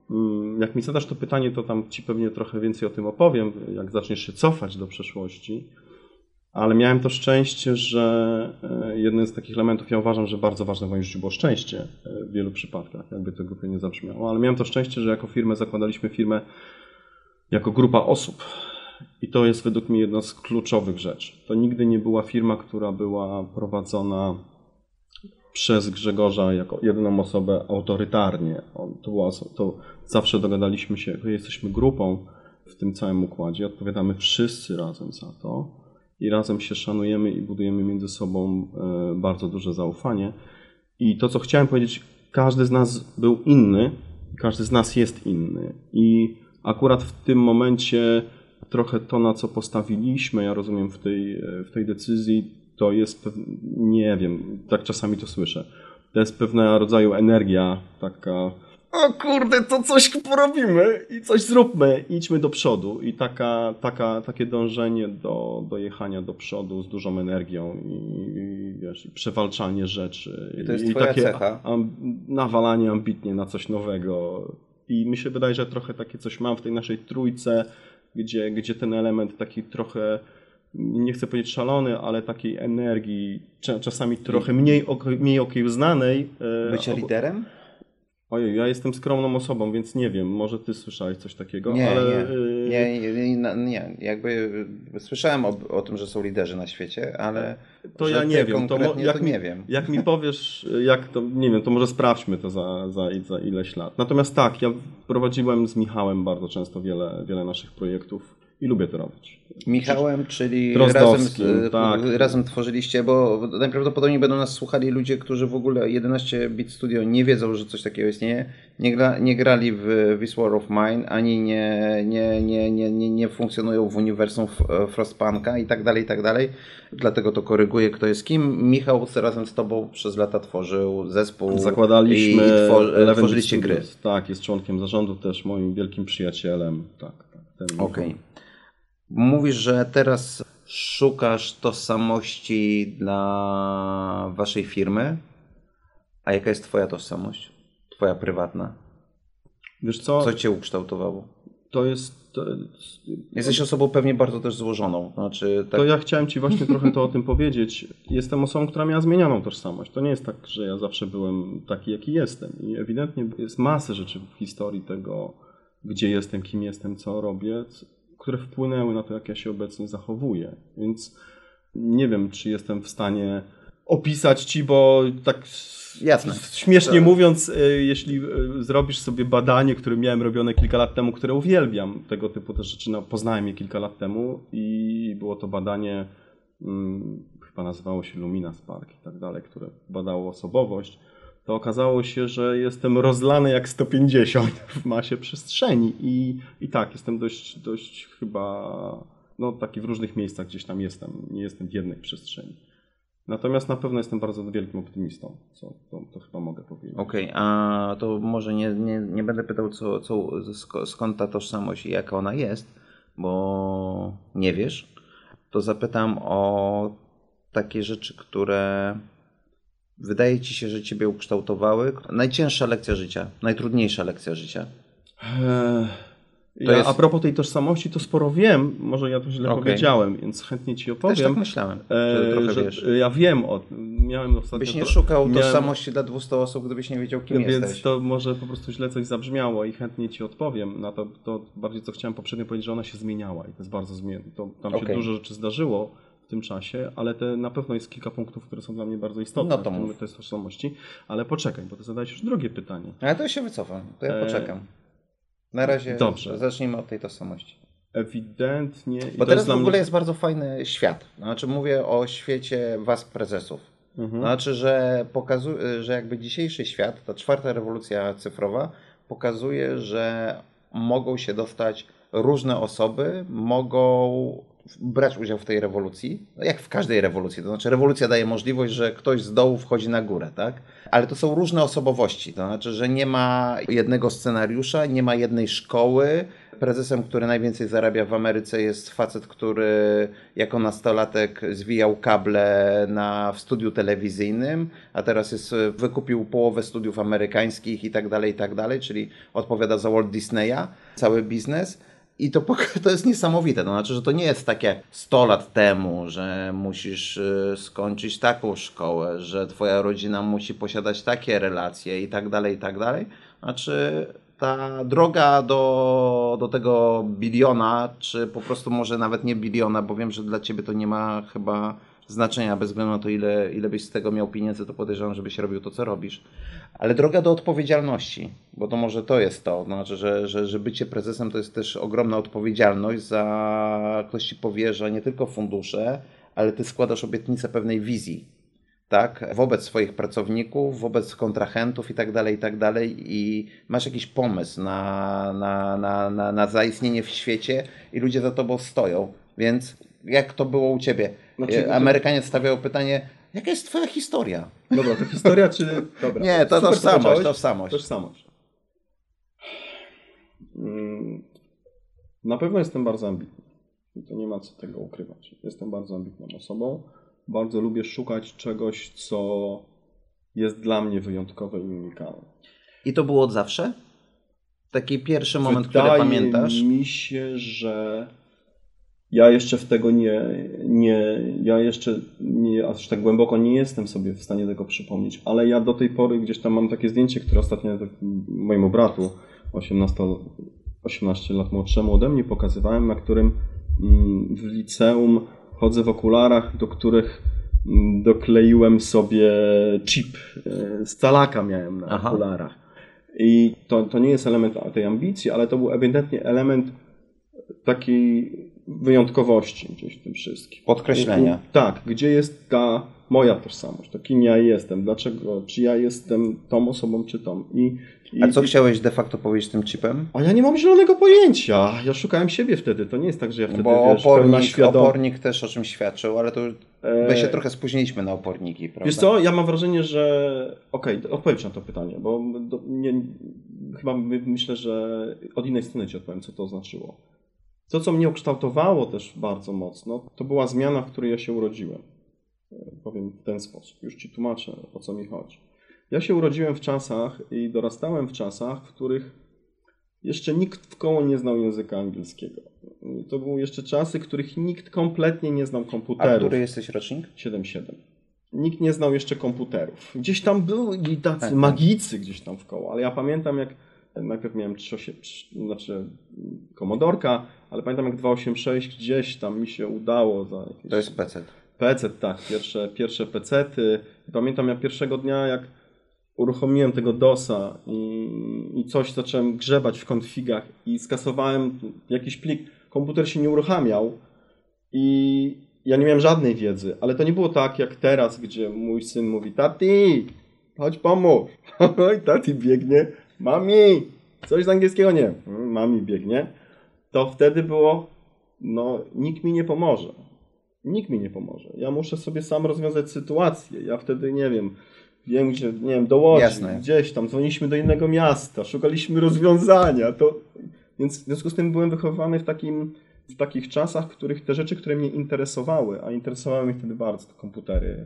mm, jak mi zadasz to pytanie, to tam ci pewnie trochę więcej o tym opowiem, jak zaczniesz się cofać do przeszłości ale miałem to szczęście, że e, jeden z takich elementów, ja uważam, że bardzo ważne w moim życiu było szczęście e, w wielu przypadkach, jakby to głupie nie zabrzmiało, ale miałem to szczęście, że jako firmę zakładaliśmy firmę jako grupa osób. I to jest według mnie jedna z kluczowych rzeczy. To nigdy nie była firma, która była prowadzona przez Grzegorza jako jedyną osobę autorytarnie. To, była, to zawsze dogadaliśmy się, jesteśmy grupą w tym całym układzie, odpowiadamy wszyscy razem za to i razem się szanujemy i budujemy między sobą e, bardzo duże zaufanie. I to, co chciałem powiedzieć, każdy z nas był inny Każdy z nas jest inny. I akurat w tym momencie trochę to, na co postawiliśmy, ja rozumiem w tej, w tej decyzji, to jest, nie wiem, tak czasami to słyszę, to jest pewnego rodzaju energia taka o kurde, to coś porobimy i coś zróbmy, idźmy do przodu. I taka, taka, takie dążenie do, do jechania do przodu z dużą energią i, i wiesz, i przewalczanie rzeczy. I to jest i twoja takie cecha. Am, nawalanie ambitnie na coś nowego. I mi się wydaje, że trochę takie coś mam w tej naszej trójce, gdzie, gdzie ten element taki trochę nie chcę powiedzieć szalony, ale takiej energii, czasami trochę mniej, mniej okiełznanej. E, Bycie liderem? Ojej, ja jestem skromną osobą, więc nie wiem, może ty słyszałeś coś takiego, nie, ale... Nie, nie, nie, nie, jakby słyszałem o, o, tym, że są liderzy na świecie, ale to ja nie wiem, to, jak to mi, nie wiem. Jak mi powiesz, jak to, nie wiem, to może sprawdźmy to za, za, za ileś lat. Natomiast tak, ja prowadziłem z Michałem bardzo często wiele, wiele naszych projektów i lubię to robić. Michałem, czyli razem, tak. razem tworzyliście, bo najprawdopodobniej będą nas słuchali ludzie, którzy w ogóle 11 Bit Studio nie wiedzą, że coś takiego istnieje. Nie, gra, nie grali w This War of Mine, ani nie, nie, nie, nie, nie, nie funkcjonują w uniwersum Frostpunka i tak dalej, i tak dalej. Dlatego to koryguję, kto jest kim. Michał razem z tobą przez lata tworzył zespół. Zakładaliśmy i, i twor, tworzyliście gry. Tak, jest członkiem zarządu też, moim wielkim przyjacielem. Tak, tak. Okej. Okay. Mówisz, że teraz szukasz tożsamości dla waszej firmy. A jaka jest twoja tożsamość? Twoja prywatna? Wiesz co? Co cię ukształtowało? To jest... To... Jesteś osobą pewnie bardzo też złożoną. Znaczy, tak... To ja chciałem ci właśnie trochę to o tym powiedzieć. Jestem osobą, która miała zmienioną tożsamość. To nie jest tak, że ja zawsze byłem taki, jaki jestem. I ewidentnie jest masę rzeczy w historii tego, gdzie jestem, kim jestem, co robię, które wpłynęły na to, jak ja się obecnie zachowuję. Więc nie wiem, czy jestem w stanie opisać ci, bo tak Jasne. śmiesznie to... mówiąc, y, jeśli y, zrobisz sobie badanie, które miałem robione kilka lat temu, które uwielbiam, tego typu też rzeczy, no, poznałem je kilka lat temu i było to badanie, hmm, chyba nazywało się Lumina Spark i tak dalej, które badało osobowość to okazało się, że jestem rozlany jak 150 w masie przestrzeni i, i tak, jestem dość, dość chyba, no taki w różnych miejscach gdzieś tam jestem, nie jestem w jednej przestrzeni. Natomiast na pewno jestem bardzo wielkim optymistą, co to, to chyba mogę powiedzieć. Okej, okay, a to może nie, nie, nie będę pytał, co, co, skąd ta tożsamość i jaka ona jest, bo nie wiesz. To zapytam o takie rzeczy, które wydaje ci się, że ciebie ukształtowały? Najcięższa lekcja życia, najtrudniejsza lekcja życia? Eee, ja, jest... A propos tej tożsamości, to sporo wiem, może ja to źle okay. powiedziałem, więc chętnie ci opowiem. Też tak myślałem, że trochę że wiesz. Ja wiem o miałem ostatnio... Byś nie szukał miałem... tożsamości dla 200 osób, gdybyś nie wiedział, kim więc jesteś. Więc to może po prostu źle coś zabrzmiało i chętnie ci odpowiem na to, to bardziej co chciałem poprzednio powiedzieć, że ona się zmieniała i to jest bardzo zmienne. tam okay. się dużo rzeczy zdarzyło, w tym czasie, ale te, na pewno jest kilka punktów, które są dla mnie bardzo istotne. No to mów. Tożsamości. Ale poczekaj, bo ty zadałeś już drugie pytanie. Ale to się wycofam, to ja e, poczekam. Na razie Dobrze. zacznijmy od tej tożsamości. Ewidentnie. Bo teraz w ogóle mnie... jest bardzo fajny świat. Znaczy mówię o świecie was prezesów. Mhm. Znaczy, że pokazuje, że jakby dzisiejszy świat, ta czwarta rewolucja cyfrowa pokazuje, że mogą się dostać różne osoby, mogą brać udział w tej rewolucji, no jak w każdej rewolucji. To znaczy, rewolucja daje możliwość, że ktoś z dołu wchodzi na górę, tak? Ale to są różne osobowości. To znaczy, że nie ma jednego scenariusza, nie ma jednej szkoły. Prezesem, który najwięcej zarabia w Ameryce, jest facet, który jako nastolatek zwijał kable na, w studiu telewizyjnym, a teraz jest, wykupił połowę studiów amerykańskich i tak dalej, i tak dalej, czyli odpowiada za Walt Disneya, cały biznes. I to, [laughs] to jest niesamowite. To znaczy, że to nie jest takie 100 lat temu, że musisz y, skończyć taką szkołę, że twoja rodzina musi posiadać takie relacje i tak dalej, i tak dalej. Znaczy, ta droga do, do tego biliona, czy po prostu może nawet nie biliona, bo wiem, że dla ciebie to nie ma chyba znaczenia, bez względu na to, ile, ile byś z tego miał pieniędzy, to podejrzewam, żebyś robił to, co robisz. Ale droga do odpowiedzialności, bo to może to jest to, znaczy, że, że, że bycie prezesem to jest też ogromna odpowiedzialność za ktoś ci powierza nie tylko fundusze, ale ty składasz obietnicę pewnej wizji. tak, wobec swoich pracowników, wobec kontrahentów i tak dalej, i tak dalej i masz jakiś pomysł na, na, na, na, na zaistnienie w świecie i ludzie za tobą stoją, więc jak to było u ciebie? Znaczy, to- Amerykanie stawiają pytanie, jaka jest twoja historia? Dobra, to historia czy... Dobra. Nie, to Super tożsamość, tożsamość. Tożsamość. Mm, Na pewno jestem bardzo ambitny. I to nie ma co tego ukrywać. Jestem bardzo ambitną osobą. Bardzo lubię szukać czegoś, co jest dla mnie wyjątkowe i unikalne. I to było od zawsze? Taki pierwszy moment, Wydaje który pamiętasz? mi się, że ja jeszcze w tego nie, nie, ja jeszcze nie, aż tak głęboko nie jestem sobie w stanie tego przypomnieć, ale ja do tej pory gdzieś tam mam takie zdjęcie, które ostatnio tak mojemu bratu, 18, 18 lat młodszemu ode mnie, pokazywałem, na którym mm, w liceum chodzę w okularach, do których mm, dokleiłem sobie chip. e, Z calaka miałem na Aha. okularach. I to, to nie jest element tej ambicji, ale to był ewidentnie element takiej wyjątkowości gdzieś w tym wszystkim. Podkreślenia. Tak, gdzie jest ta moja tożsamość, to kim ja jestem, dlaczego, czy ja jestem tą osobą, czy tą. I, i, A co chciałeś de facto powiedzieć tym chipem? a ja nie mam zielonego pojęcia. Ja szukałem siebie wtedy. To nie jest tak, że ja wtedy Bo wiesz, opornik, świadom... opornik też o czym świadczył, ale to E, my się trochę spóźniliśmy na oporniki, prawda? Wiesz co, ja mam wrażenie, że. Okej, okay, odpowiedź na to pytanie, bo do, nie, chyba my- myślę, że od innej strony ci odpowiem, co to znaczyło. To, co mnie ukształtowało też bardzo mocno, to była zmiana, w której ja się urodziłem. E, Powiem w ten sposób, już ci tłumaczę, o co mi chodzi. Ja się urodziłem w czasach i dorastałem w czasach, w których jeszcze nikt w koło nie znał języka angielskiego. To były jeszcze czasy, których nikt kompletnie nie znał A komputerów. który jesteś rocznik? 7-7. Nikt nie znał jeszcze komputerów. Gdzieś tam byli tacy Tak. magicy gdzieś tam w koło, ale ja pamiętam jak najpierw miałem 38, znaczy komodorka, ale pamiętam jak 286 gdzieś tam mi się udało za jakieś... To jest PC. PC, tak, pierwsze, pierwsze pecety. I pamiętam jak pierwszego dnia jak uruchomiłem tego DOSa i, i coś zacząłem grzebać w konfigach i skasowałem jakiś plik, komputer się nie uruchamiał i ja nie miałem żadnej wiedzy, ale to nie było tak jak teraz, gdzie mój syn mówi, tati, chodź pomóż. [laughs] I tati biegnie, mami, coś z angielskiego nie, "Mm, mami biegnie. To wtedy było, no nikt mi nie pomoże. Nikt mi nie pomoże. Ja muszę sobie sam rozwiązać sytuację. Ja wtedy nie wiem, wiem gdzie, nie wiem, do Łodzi, Jasne. gdzieś tam, dzwoniliśmy do innego miasta, szukaliśmy rozwiązania. To, więc w związku z tym byłem wychowywany w, takim, w takich czasach, w których te rzeczy, które mnie interesowały, a interesowały mnie wtedy bardzo te komputery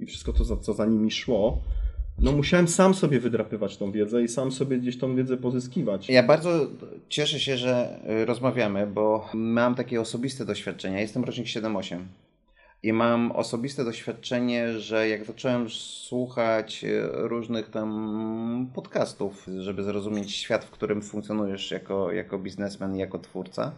i wszystko to, co za nimi szło, no musiałem sam sobie wydrapywać tą wiedzę i sam sobie gdzieś tą wiedzę pozyskiwać. Ja bardzo cieszę się, że y, rozmawiamy, bo mam takie osobiste doświadczenia. Jestem rocznik 7-8 i mam osobiste doświadczenie, że jak zacząłem słuchać y, różnych tam podcastów, żeby zrozumieć świat, w którym funkcjonujesz jako, jako biznesmen jako twórca,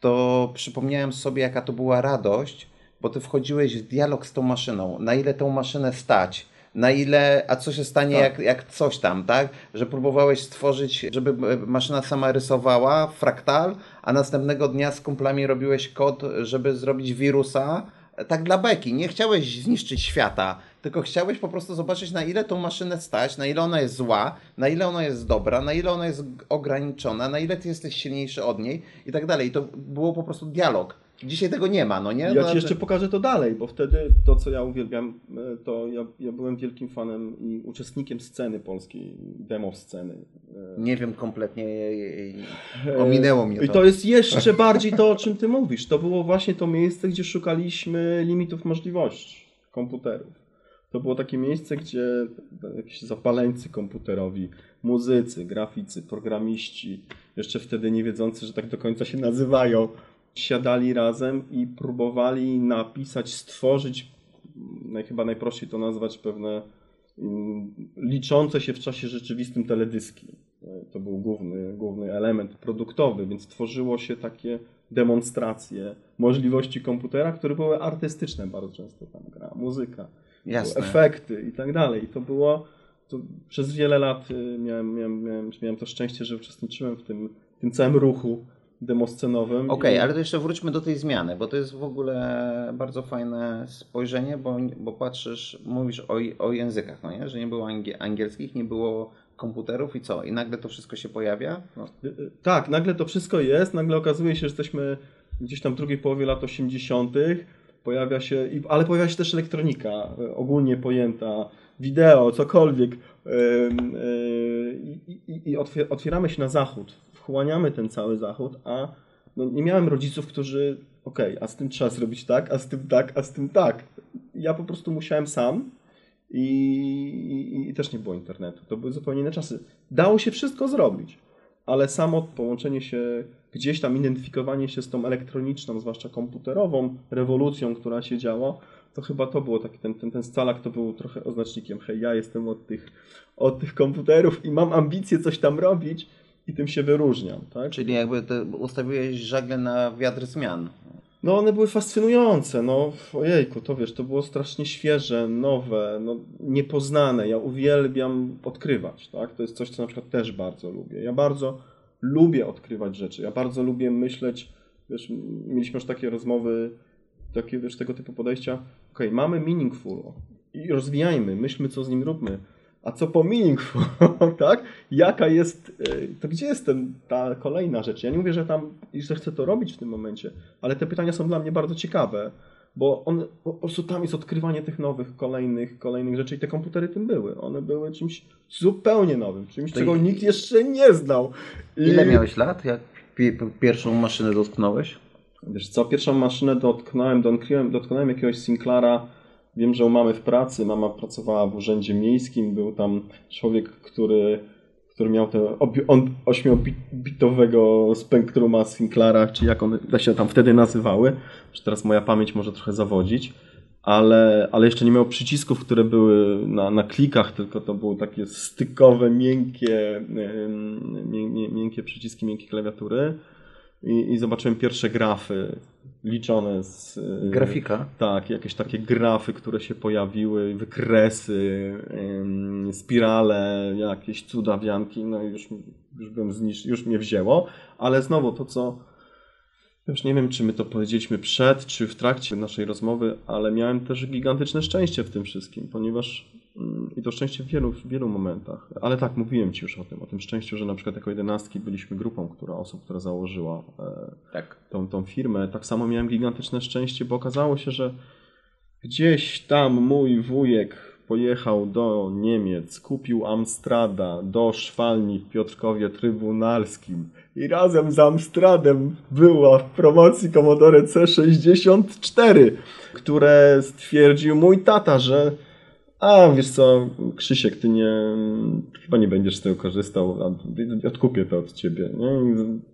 to przypomniałem sobie, jaka to była radość, bo ty wchodziłeś w dialog z tą maszyną. Na ile tą maszynę stać? Na ile, a co się stanie, Tak. jak, jak coś tam, tak? Że próbowałeś stworzyć, żeby e, maszyna sama rysowała fraktal, a następnego dnia z kumplami robiłeś kod, żeby zrobić wirusa. e, Tak dla beki. Nie chciałeś zniszczyć świata, tylko chciałeś po prostu zobaczyć, na ile tą maszynę stać, na ile ona jest zła, na ile ona jest dobra, na ile ona jest ograniczona, na ile ty jesteś silniejszy od niej i tak dalej. I to było po prostu dialog. Dzisiaj tego nie ma, no nie? Ja No, ci jeszcze pokażę to dalej, bo wtedy to, co ja uwielbiam, e, to ja, ja byłem wielkim fanem i uczestnikiem sceny polskiej, demo sceny. E, Nie wiem kompletnie, ominęło mnie to. I to jest jeszcze bardziej to, o czym ty mówisz. To było właśnie to miejsce, gdzie szukaliśmy limitów możliwości komputerów. To było takie miejsce, gdzie jakieś zapaleńcy komputerowi, muzycy, graficy, programiści, jeszcze wtedy nie wiedzący, że tak do końca się nazywają, siadali razem i próbowali napisać, stworzyć, chyba najprościej to nazwać, pewne mm, liczące się w czasie rzeczywistym teledyski. E, To był główny, główny element produktowy, więc tworzyło się takie demonstracje możliwości komputera, które były artystyczne bardzo często. Tam gra muzyka, efekty i tak dalej. I to było, to przez wiele lat y, miałem, miałem, miałem, miałem to szczęście, że uczestniczyłem w tym, w tym całym ruchu demoscenowym. Okej, i- ale to jeszcze wróćmy do tej zmiany, bo to jest w ogóle bardzo fajne spojrzenie, bo, bo patrzysz, mówisz o, o językach, no nie? że nie było angie- angielskich, nie było komputerów i co? I nagle to wszystko się pojawia? No. Y, y, Tak, nagle to wszystko jest, nagle okazuje się, że jesteśmy gdzieś tam w drugiej połowie lat 80., pojawia się, ale pojawia się też elektronika y, ogólnie pojęta, wideo, cokolwiek. I i- i otwier- otwieramy się na zachód, wchłaniamy ten cały zachód, a no, nie miałem rodziców, którzy, okej, a z tym trzeba zrobić tak, a z tym tak, a z tym tak. Ja po prostu musiałem sam i, i, i też nie było internetu. To były zupełnie inne czasy. Dało się wszystko zrobić, ale samo połączenie się, gdzieś tam identyfikowanie się z tą elektroniczną, zwłaszcza komputerową rewolucją, która się działa, to chyba to było taki, ten, ten, ten scalak to był trochę oznacznikiem, hej, ja jestem od tych, od tych komputerów i mam ambicje coś tam robić i tym się wyróżniam, tak? Czyli jakby ustawiłeś żagle na wiatr zmian. No one były fascynujące, no ojejku, to wiesz, to było strasznie świeże, nowe, no, niepoznane. Ja uwielbiam odkrywać, tak? To jest coś, co na przykład też bardzo lubię. Ja bardzo lubię odkrywać rzeczy, ja bardzo lubię myśleć, wiesz, mieliśmy już takie rozmowy, takie, wiesz, tego typu podejścia, okej, mamy meaningful i rozwijajmy, myślmy, co z nim róbmy. A co po meaningful, [laughs] tak? Jaka jest, y, to gdzie jest ten, ta kolejna rzecz? Ja nie mówię, że tam, że chcę to robić w tym momencie, ale te pytania są dla mnie bardzo ciekawe, bo on, po prostu tam jest odkrywanie tych nowych, kolejnych, kolejnych rzeczy i te komputery tym były. One były czymś zupełnie nowym, czymś, To czego i- nikt jeszcze nie znał. I- Ile miałeś lat, jak pi- pierwszą maszynę dotknąłeś? Wiesz co, pierwszą maszynę dotknąłem, dotknąłem, dotknąłem jakiegoś Sinclaira. Wiem, że u mamy w pracy, mama pracowała w urzędzie miejskim, był tam człowiek, który, który miał te obi- on- ośmiobitowego spektruma Sinclaira, czy jak one się tam wtedy nazywały. Że teraz moja pamięć może trochę zawodzić. Ale, ale jeszcze nie miał przycisków, które były na, na klikach, tylko to były takie stykowe, miękkie, miękkie przyciski, miękkie klawiatury. I, I zobaczyłem pierwsze grafy liczone z. y, Grafika? Tak, jakieś takie grafy, które się pojawiły, wykresy, spirale, jakieś cudawianki, no i już, już byłem znisz, już mnie wzięło, ale znowu to, co już nie wiem, czy my to powiedzieliśmy przed, czy w trakcie naszej rozmowy, ale miałem też gigantyczne szczęście w tym wszystkim, ponieważ i to szczęście w wielu, w wielu momentach, ale tak, mówiłem Ci już o tym, o tym szczęściu, że na przykład jako jedenastki byliśmy grupą która, osób, która założyła e, Tak. tą, tą firmę. Tak samo miałem gigantyczne szczęście, bo okazało się, że gdzieś tam mój wujek pojechał do Niemiec, kupił Amstrada do szwalni w Piotrkowie Trybunalskim i razem z Amstradem była w promocji Commodore C64, które stwierdził mój tata, że a wiesz co, Krzysiek, ty nie, chyba nie będziesz z tego korzystał, a odkupię to od ciebie. Nie?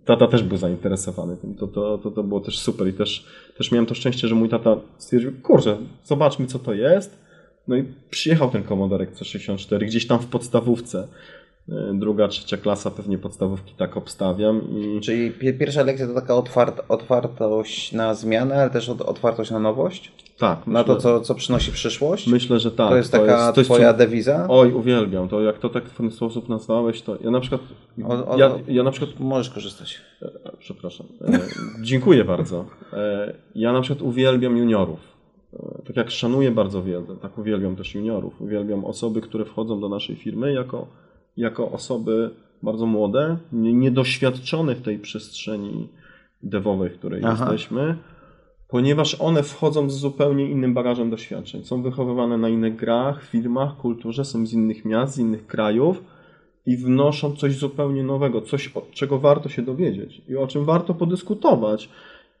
Tata też był zainteresowany tym. To, to, to, to było też super i też, też miałem to szczęście, że mój tata stwierdził, kurczę, zobaczmy co to jest. No i przyjechał ten Commodore C64 gdzieś tam w podstawówce. E, Druga, trzecia klasa pewnie podstawówki tak obstawiam i Czyli pi- pierwsza lekcja to taka otwarta, otwartość na zmianę, ale też ot- otwartość na nowość? tak. Na to, co, co przynosi przyszłość? Myślę, że tak. to jest taka to jest twoja co- dewiza? Oj, uwielbiam to. Jak to tak w ten sposób nazwałeś, to ja na przykład. O- o- ja, ja na przykład. Możesz korzystać. E, Przepraszam. E, dziękuję bardzo. E, ja na przykład uwielbiam juniorów. Tak jak szanuję bardzo wiedzę, tak uwielbiam też juniorów. Uwielbiam osoby, które wchodzą do naszej firmy jako, jako osoby bardzo młode, nie- niedoświadczone w tej przestrzeni devowej, w której Aha. jesteśmy, ponieważ one wchodzą z zupełnie innym bagażem doświadczeń. Są wychowywane na innych grach, filmach, kulturze, są z innych miast, z innych krajów i wnoszą coś zupełnie nowego, coś, od czego warto się dowiedzieć i o czym warto podyskutować.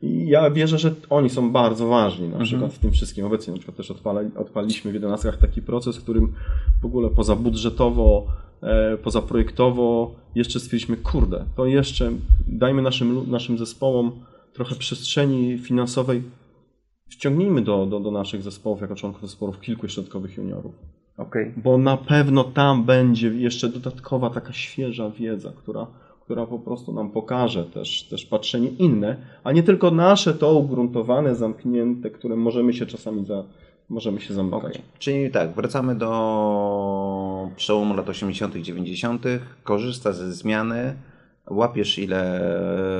I ja wierzę, że oni są bardzo ważni na przykład w tym wszystkim. Obecnie na przykład też odpala, odpaliśmy w 11 taki proces, w którym w ogóle poza budżetowo, e, poza projektowo jeszcze stwierdziliśmy, kurde, to jeszcze dajmy naszym, naszym zespołom trochę przestrzeni finansowej. Wciągnijmy do, do, do naszych zespołów, jako członków zespołów, kilku środkowych juniorów Okej. bo na pewno tam będzie jeszcze dodatkowa taka świeża wiedza, która, która po prostu nam pokaże też, też patrzenie inne, a nie tylko nasze to ugruntowane, zamknięte, które możemy się czasami za, możemy się zamykać. Okej. Czyli tak, wracamy do przełomu lat 80., 90., korzysta ze zmiany, łapiesz ile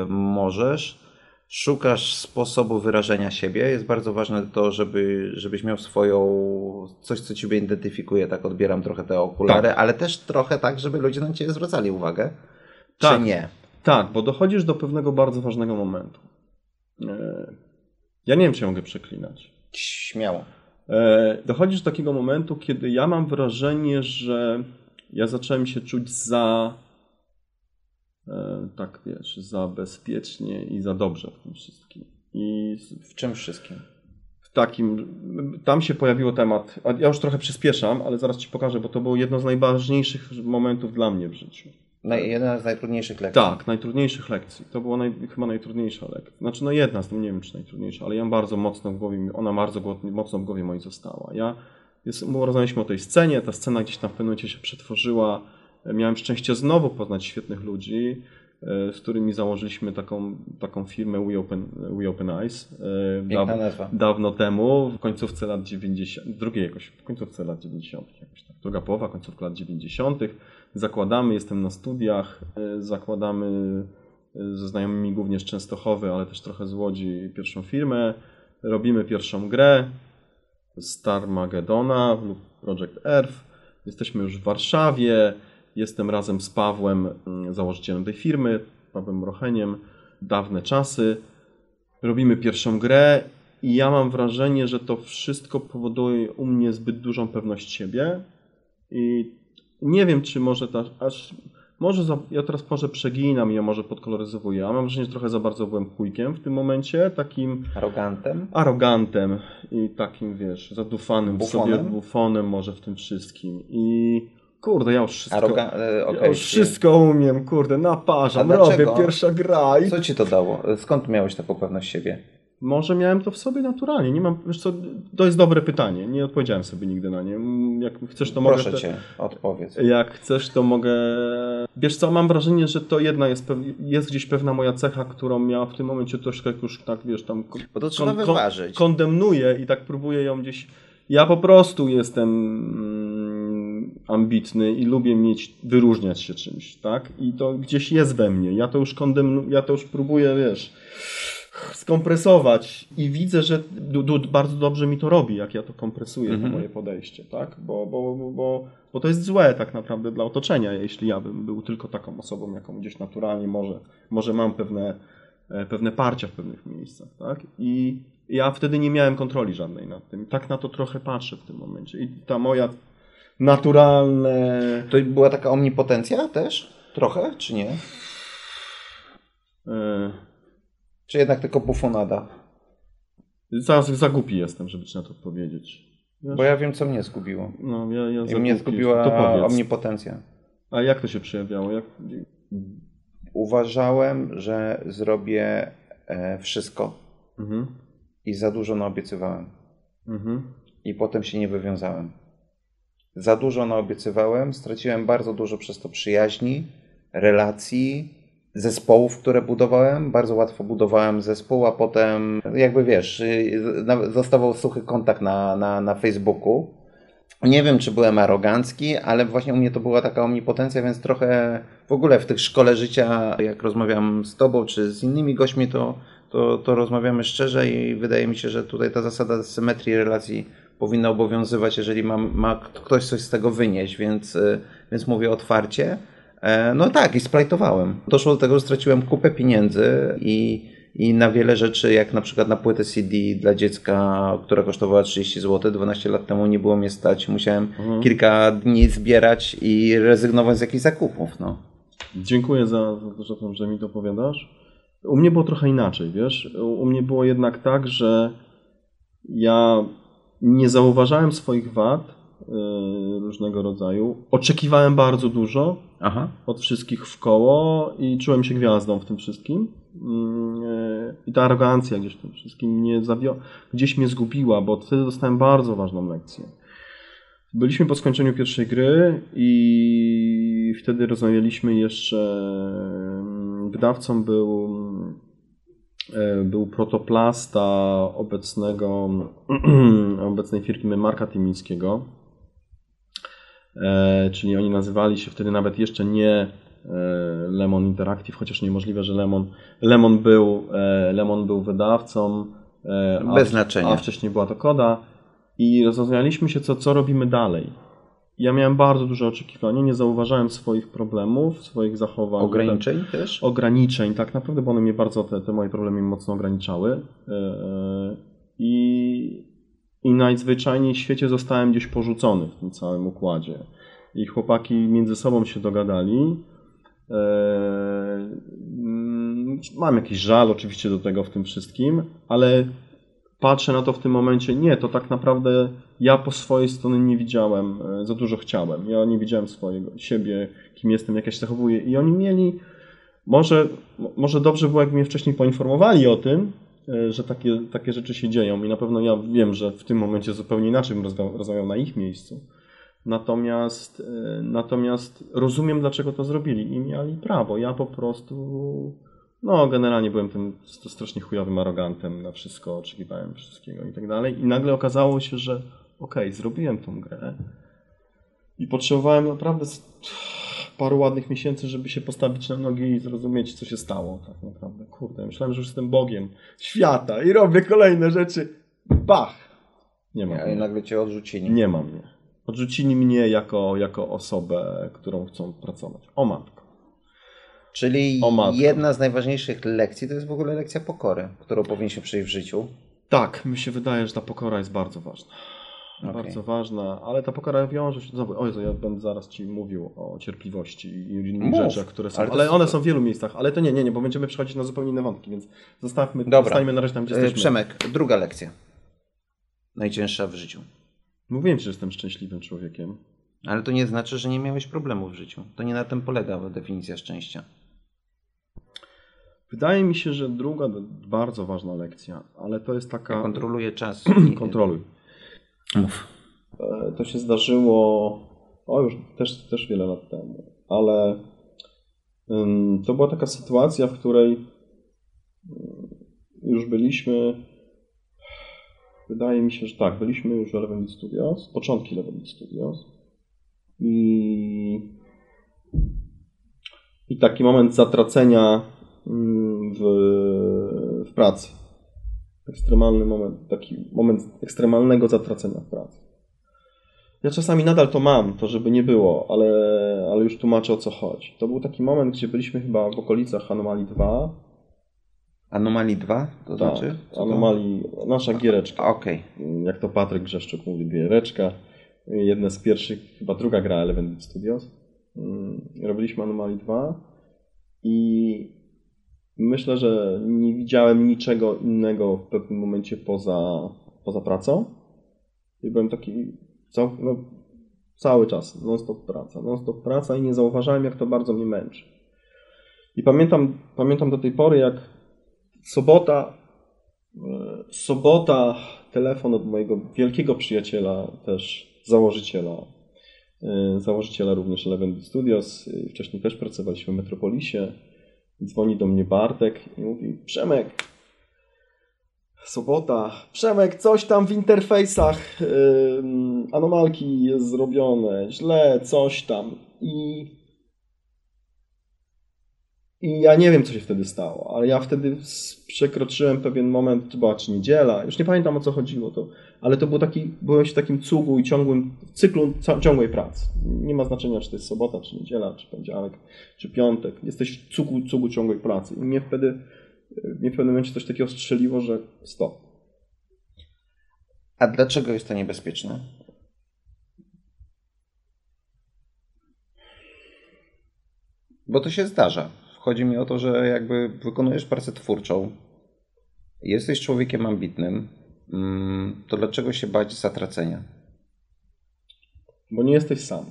możesz, szukasz sposobu wyrażenia siebie. Jest bardzo ważne to, żeby, żebyś miał swoją, coś, co ciebie identyfikuje. Tak odbieram trochę te okulary, Tak. ale też trochę tak, żeby ludzie na ciebie zwracali uwagę. Tak. Czy nie? Tak, bo dochodzisz do pewnego bardzo ważnego momentu. E, Ja nie wiem, czy mogę przeklinać. Śmiało. E, Dochodzisz do takiego momentu, kiedy ja mam wrażenie, że ja zacząłem się czuć za e, tak wiesz, za bezpiecznie i za dobrze w tym wszystkim. I W czym wszystkim? w takim, tam się pojawiło temat, ja już trochę przyspieszam, ale zaraz Ci pokażę, bo to było jedno z najważniejszych momentów dla mnie w życiu. Naj, jedna z najtrudniejszych lekcji. Tak, najtrudniejszych lekcji. To była naj, chyba najtrudniejsza lekcja. Znaczy, no jedna z nie wiem czy najtrudniejsza, ale ja bardzo mocno w głowie, ona bardzo mocno w głowie mojej została. Ja, jest, bo rozmawialiśmy o tej scenie, ta scena gdzieś tam w pewnym momencie się przetworzyła. Miałem szczęście znowu poznać świetnych ludzi, z którymi założyliśmy taką, taką firmę We Open, We Open Eyes. e, Piękna daw- nazwa. dawno temu, w końcówce lat 90., drugiej jakoś, w końcówce lat 90., jakoś tak, druga połowa, końcówka lat 90., zakładamy, jestem na studiach, y, zakładamy ze znajomymi głównie z Częstochowy, ale też trochę z Łodzi pierwszą firmę, robimy pierwszą grę Star Magedona lub Project Earth, jesteśmy już w Warszawie, jestem razem z Pawłem, y, założycielem tej firmy, Pawłem Rocheniem, dawne czasy, robimy pierwszą grę i ja mam wrażenie, że to wszystko powoduje u mnie zbyt dużą pewność siebie i nie wiem, czy może ta, aż, może za, ja teraz może przeginam i ja może podkoloryzowuję, a mam wrażenie, że trochę za bardzo byłem chujkiem w tym momencie, takim Arogantem. arogantem i takim, wiesz, zadufanym Bufonem? sobie bufonem może w tym wszystkim i kurde, ja już wszystko, Aroga... e, ja już wszystko umiem, kurde, naparzam, robię pierwsza gra i Co ci to dało? Skąd miałeś taką pewność siebie? Może miałem to w sobie naturalnie. Nie mam, wiesz co, to jest dobre pytanie. Nie odpowiedziałem sobie nigdy na nie. Mm, Jak chcesz, to mogę. Proszę cię, odpowiedz. Jak chcesz, to mogę. Wiesz co, mam wrażenie, że to jedna jest, jest gdzieś pewna moja cecha, którą ja w tym momencie troszkę już tak, wiesz, tam Bo to trzeba kon- kondemnuję i tak próbuję ją gdzieś. Ja po prostu jestem ambitny i lubię mieć, wyróżniać się czymś, tak? I to gdzieś jest we mnie. Ja to już kondemnu, ja to już próbuję, wiesz, skompresować i widzę, że du, du, bardzo dobrze mi to robi, jak ja to kompresuję, Mhm. to moje podejście, tak? Bo, bo, bo, bo, bo to jest złe tak naprawdę dla otoczenia, jeśli ja bym był tylko taką osobą, jaką gdzieś naturalnie może, może mam pewne, e, pewne parcia w pewnych miejscach, tak? I ja wtedy nie miałem kontroli żadnej nad tym. Tak na to trochę patrzę w tym momencie. I ta moja naturalne... To była taka omnipotencja też? Trochę, czy nie? E, Czy jednak tylko bufonada? za, za głupi jestem, żeby ci na to odpowiedzieć. Wiesz? Bo ja wiem, co mnie zgubiło. No, ja, ja I mnie zgubiła omnipotencja. A jak to się przejawiało? Jak... Uważałem, że zrobię e, wszystko Mhm. i za dużo naobiecywałem. Mhm. I potem się nie wywiązałem. Za dużo naobiecywałem, straciłem bardzo dużo przez to przyjaźni, relacji, zespołów, które budowałem. Bardzo łatwo budowałem zespół, a potem, jakby wiesz, y, zostawał suchy kontakt na, na, na Facebooku. Nie wiem, czy byłem arogancki, ale właśnie u mnie to była taka omnipotencja, więc trochę w ogóle w tych szkole życia, jak rozmawiam z tobą czy z innymi gośćmi, to, to, to rozmawiamy szczerze i wydaje mi się, że tutaj ta zasada symetrii relacji powinna obowiązywać, jeżeli ma, ma ktoś coś z tego wynieść, więc, y, więc mówię otwarcie. E, No tak, i splajtowałem. Doszło do tego, że straciłem kupę pieniędzy i, i na wiele rzeczy, jak na przykład na płytę CD dla dziecka, która kosztowała 30 zł, 12 lat temu nie było mnie stać. Musiałem Mhm. kilka dni zbierać i rezygnować z jakichś zakupów. No. Dziękuję za, za, to, że mi to opowiadasz. U mnie było trochę inaczej, wiesz? U mnie było jednak tak, że ja nie zauważałem swoich wad y, różnego rodzaju. Oczekiwałem bardzo dużo Aha. od wszystkich w koło i czułem się gwiazdą w tym wszystkim. Mm, y, I ta arogancja gdzieś w tym wszystkim mnie zawio- gdzieś mnie zgubiła, bo wtedy dostałem bardzo ważną lekcję. Byliśmy po skończeniu pierwszej gry i wtedy rozmawialiśmy jeszcze. mm, Wydawcą był, e, był protoplasta obecnego, [clears throat] obecnej firmy Marka Tymińskiego. E, czyli oni nazywali się wtedy nawet jeszcze nie Lemon Interactive, chociaż niemożliwe, że Lemon, Lemon, był, Lemon był wydawcą. Bez znaczenia. A wcześniej była to Koda. I rozmawialiśmy się, co, co robimy dalej. Ja miałem bardzo duże oczekiwania, nie zauważałem swoich problemów, swoich zachowań. Ograniczeń też? Ograniczeń, tak naprawdę, bo one mnie bardzo, te, te moje problemy mocno ograniczały. I, I najzwyczajniej w świecie zostałem gdzieś porzucony w tym całym układzie. I chłopaki między sobą się dogadali. Mam jakiś żal oczywiście do tego w tym wszystkim, ale patrzę na to w tym momencie, nie, to tak naprawdę ja po swojej stronie nie widziałem, e, za dużo chciałem. Ja nie widziałem swojego, siebie, kim jestem, jak ja się zachowuję. I oni mieli, może, może dobrze było, jakby mnie wcześniej poinformowali o tym, e, że takie, takie rzeczy się dzieją. I na pewno ja wiem, że w tym momencie zupełnie inaczej bym rozmawiał na ich miejscu. Natomiast, e, natomiast rozumiem, dlaczego to zrobili i mieli prawo. Ja po prostu no, generalnie byłem tym strasznie chujowym arogantem na wszystko, oczekiwałem wszystkiego i tak dalej. I nagle okazało się, że okej, okay, zrobiłem tą grę i potrzebowałem naprawdę paru ładnych miesięcy, żeby się postawić na nogi i zrozumieć, co się stało tak naprawdę. Kurde, myślałem, że już jestem Bogiem świata i robię kolejne rzeczy. Bach! Nie mam. I nagle cię odrzucili. Nie mam mnie. Odrzucili mnie jako, jako osobę, którą chcą pracować. O matko. Czyli jedna z najważniejszych lekcji to jest w ogóle lekcja pokory, którą powinniśmy przejść w życiu. Tak, mi się wydaje, że ta pokora jest bardzo ważna. Okay. Bardzo ważna, ale ta pokora wiąże się. O Jezu, ja będę zaraz Ci mówił o cierpliwości i innych Mów, rzeczach, które są. Ale, ale one są w wielu miejscach, ale to nie, nie, nie, bo będziemy przechodzić na zupełnie inne wątki, więc zostawmy, Dobra. zostańmy na razie tam, gdzie jesteśmy. Przemek, druga lekcja. Najcięższa w życiu. Mówiłem Ci, że jestem szczęśliwym człowiekiem. Ale to nie znaczy, że nie miałeś problemów w życiu. To nie na tym polega definicja szczęścia. Wydaje mi się, że druga bardzo ważna lekcja, ale to jest taka. Ja kontroluję czas. [clears throat] Kontroluj. Mów. E, to się zdarzyło, o już też, też wiele lat temu, ale to była taka sytuacja, w której już byliśmy. Wydaje mi się, że tak, byliśmy już w Eleven Studios, początki Eleven Studios. I, I taki moment zatracenia w, w pracy. Ekstremalny moment, taki moment ekstremalnego zatracenia w pracy. Ja czasami nadal to mam, to żeby nie było, ale, ale już tłumaczę o co chodzi. To był taki moment, gdzie byliśmy chyba w okolicach Anomalii 2. Anomalii 2? To tak, znaczy? Anomalii, nasza giereczka. Okej. Okay. Jak to Patryk Grzeszczuk mówi, giereczka. Jedna z pierwszych, chyba druga gra Eleven Studios. Mm, robiliśmy Anomalii 2 i Myślę, że nie widziałem niczego innego w pewnym momencie poza, poza pracą. I byłem taki cał, no, cały czas, non-stop praca, non-stop praca i nie zauważałem, jak to bardzo mnie męczy. I pamiętam, pamiętam do tej pory, jak sobota, e, sobota, telefon od mojego wielkiego przyjaciela, też założyciela, e, założyciela również Eleven Studios, wcześniej też pracowaliśmy w Metropolisie, Dzwoni do mnie Bartek i mówi: Przemek, sobota, Przemek, coś tam w interfejsach yy, anomalki jest zrobione, źle, coś tam. I, I ja nie wiem, co się wtedy stało, ale ja wtedy przekroczyłem pewien moment, to była czy niedziela, już nie pamiętam o co chodziło, to, ale to był taki, byłem w takim cugu i ciągłym cyklu ciągłej pracy. Nie ma znaczenia, czy to jest sobota, czy niedziela, czy poniedziałek, czy piątek. Jesteś w cugu, cugu ciągłej pracy. I mnie wtedy, mnie w pewnym momencie coś takiego strzeliło, że stop. A dlaczego jest to niebezpieczne? Bo to się zdarza. Chodzi mi o to, że jakby wykonujesz pracę twórczą, jesteś człowiekiem ambitnym, mm, to dlaczego się bać zatracenia? Bo nie jesteś sam.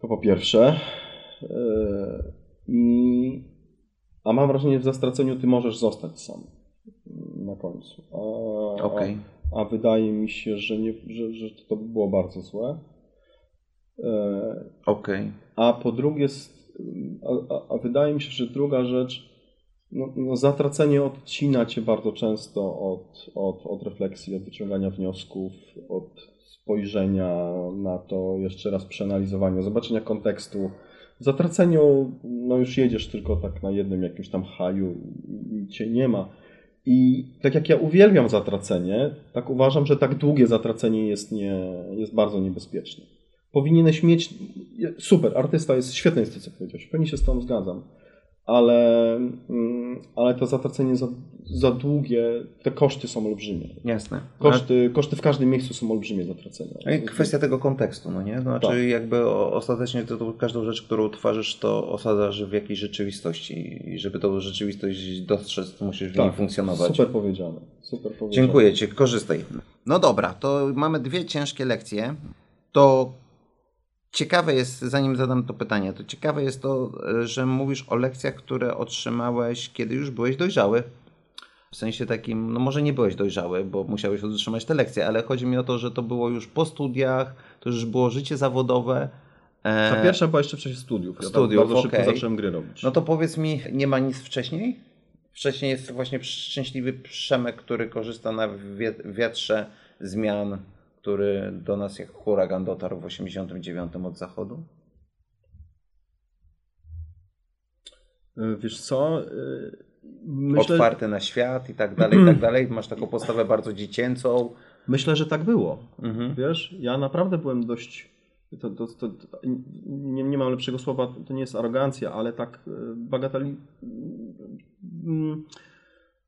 To po pierwsze. Yy, I, a mam wrażenie, że w zastraceniu ty możesz zostać sam na końcu. A, okay. a, a wydaje mi się, że, nie, że, że to by było bardzo złe. Yy, Okej. Okay. A po drugie, a, a, a, wydaje mi się, że druga rzecz, no, no, zatracenie odcina cię bardzo często od, od, od refleksji, od wyciągania wniosków, od spojrzenia na to, jeszcze raz przeanalizowania, zobaczenia kontekstu, W zatraceniu no już jedziesz tylko tak na jednym jakimś tam haju i, cię nie ma. I tak jak ja uwielbiam zatracenie, tak uważam, że tak długie zatracenie jest, nie, jest bardzo niebezpieczne. Powinieneś mieć. Super, artysta jest świetny, jest to, co powiedziałeś. Pewnie się z tą zgadzam ale, mm, ale to zatracenie za, za długie, te koszty są olbrzymie. Jasne. Koszty, koszty w każdym miejscu są olbrzymie zatracenia. No i kwestia tego kontekstu, no nie? Znaczy tak. jakby ostatecznie to, to, każdą rzecz, którą tworzysz, to osadzasz w jakiejś rzeczywistości i żeby tą rzeczywistość dostrzec, to musisz w tak. niej funkcjonować. Super powiedziane. Super powiedziane. Dziękuję Ci, korzystaj. No dobra, to mamy dwie ciężkie lekcje. To Ciekawe jest, zanim zadam to pytanie, to ciekawe jest to, że mówisz o lekcjach, które otrzymałeś, kiedy już byłeś dojrzały. W sensie takim, no może nie byłeś dojrzały, bo musiałeś otrzymać te lekcje, ale chodzi mi o to, że to było już po studiach, to już było życie zawodowe. Ta pierwsza była jeszcze w czasie studiów. Ja studiów, bardzo szybko okay. zacząłem gry robić. No to powiedz mi, nie ma nic wcześniej? Wcześniej jest właśnie szczęśliwy Przemek, który korzysta na wiatrze zmian który do nas jak huragan dotarł w 89 od zachodu? E, wiesz co? E, myślę... Otwarty na świat i tak dalej, i tak dalej. Masz taką postawę bardzo dziecięcą. Myślę, że tak było. Mhm. Wiesz, ja naprawdę byłem dość. To, to, to, nie, nie mam lepszego słowa, to nie jest arogancja, ale tak e, bagateli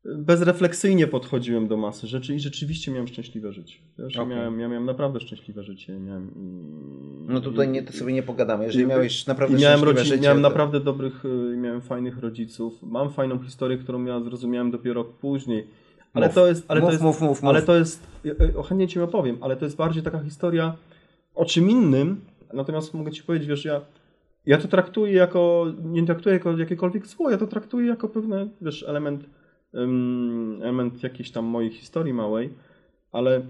bezrefleksyjnie podchodziłem do masy rzeczy i rzeczywiście miałem szczęśliwe życie. Wiesz, okay. miałem, ja miałem naprawdę szczęśliwe życie. Miałem i, no tutaj nie, to sobie nie pogadamy. Jeżeli i, miałeś naprawdę miałem szczęśliwe życie... Miałem to... naprawdę dobrych, y, miałem fajnych rodziców. Mam fajną historię, którą ja zrozumiałem dopiero później. Ale mów. to jest... Ale mów, to jest, mów, mów, ale to jest... Chętnie Ci opowiem, ale to jest bardziej taka historia o czym innym. Natomiast mogę Ci powiedzieć, wiesz, ja ja to traktuję jako, nie traktuję jako jakiekolwiek zło, ja to traktuję jako pewne, wiesz, element element jakiejś tam mojej historii małej, ale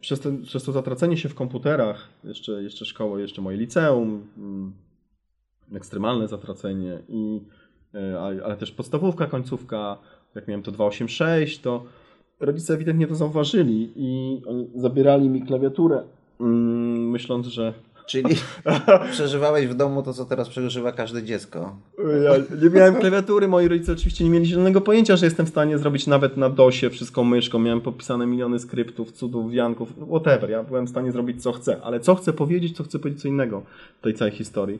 przez, przez to zatracenie się w komputerach, jeszcze, jeszcze szkoły, jeszcze moje liceum, mm, ekstremalne zatracenie, i, e, ale też podstawówka, końcówka, jak miałem to 286, to rodzice ewidentnie to zauważyli i zabierali mi klawiaturę, mm, myśląc, że Czyli [laughs] przeżywałeś w domu to, co teraz przeżywa każde dziecko. Ja nie miałem klawiatury, moi rodzice oczywiście nie mieli zielonego pojęcia, że jestem w stanie zrobić nawet na DOSie wszystko myszką. Miałem popisane miliony skryptów, cudów, wianków, whatever. Ja byłem w stanie zrobić co chcę, ale co chcę powiedzieć, to chcę powiedzieć co innego w tej całej historii.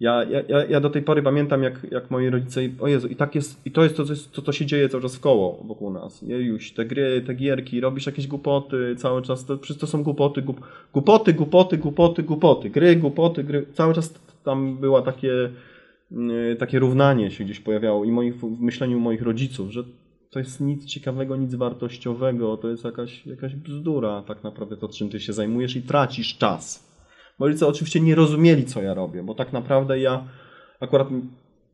Ja, ja, ja do tej pory pamiętam, jak, jak moi rodzice, o Jezu, i tak jest, i to jest to, co, to, się dzieje cały czas w koło wokół nas. Jejuś, te gry, te gierki, robisz jakieś głupoty cały czas, to, to są głupoty, głup, głupoty, głupoty, głupoty, głupoty, gry, głupoty, gry, cały czas tam była takie, yy, takie równanie się gdzieś pojawiało i moich, w myśleniu moich rodziców, że to jest nic ciekawego, nic wartościowego, to jest jakaś, jakaś bzdura tak naprawdę to, czym ty się zajmujesz i tracisz czas. Moi rodzice oczywiście nie rozumieli, co ja robię, bo tak naprawdę ja akurat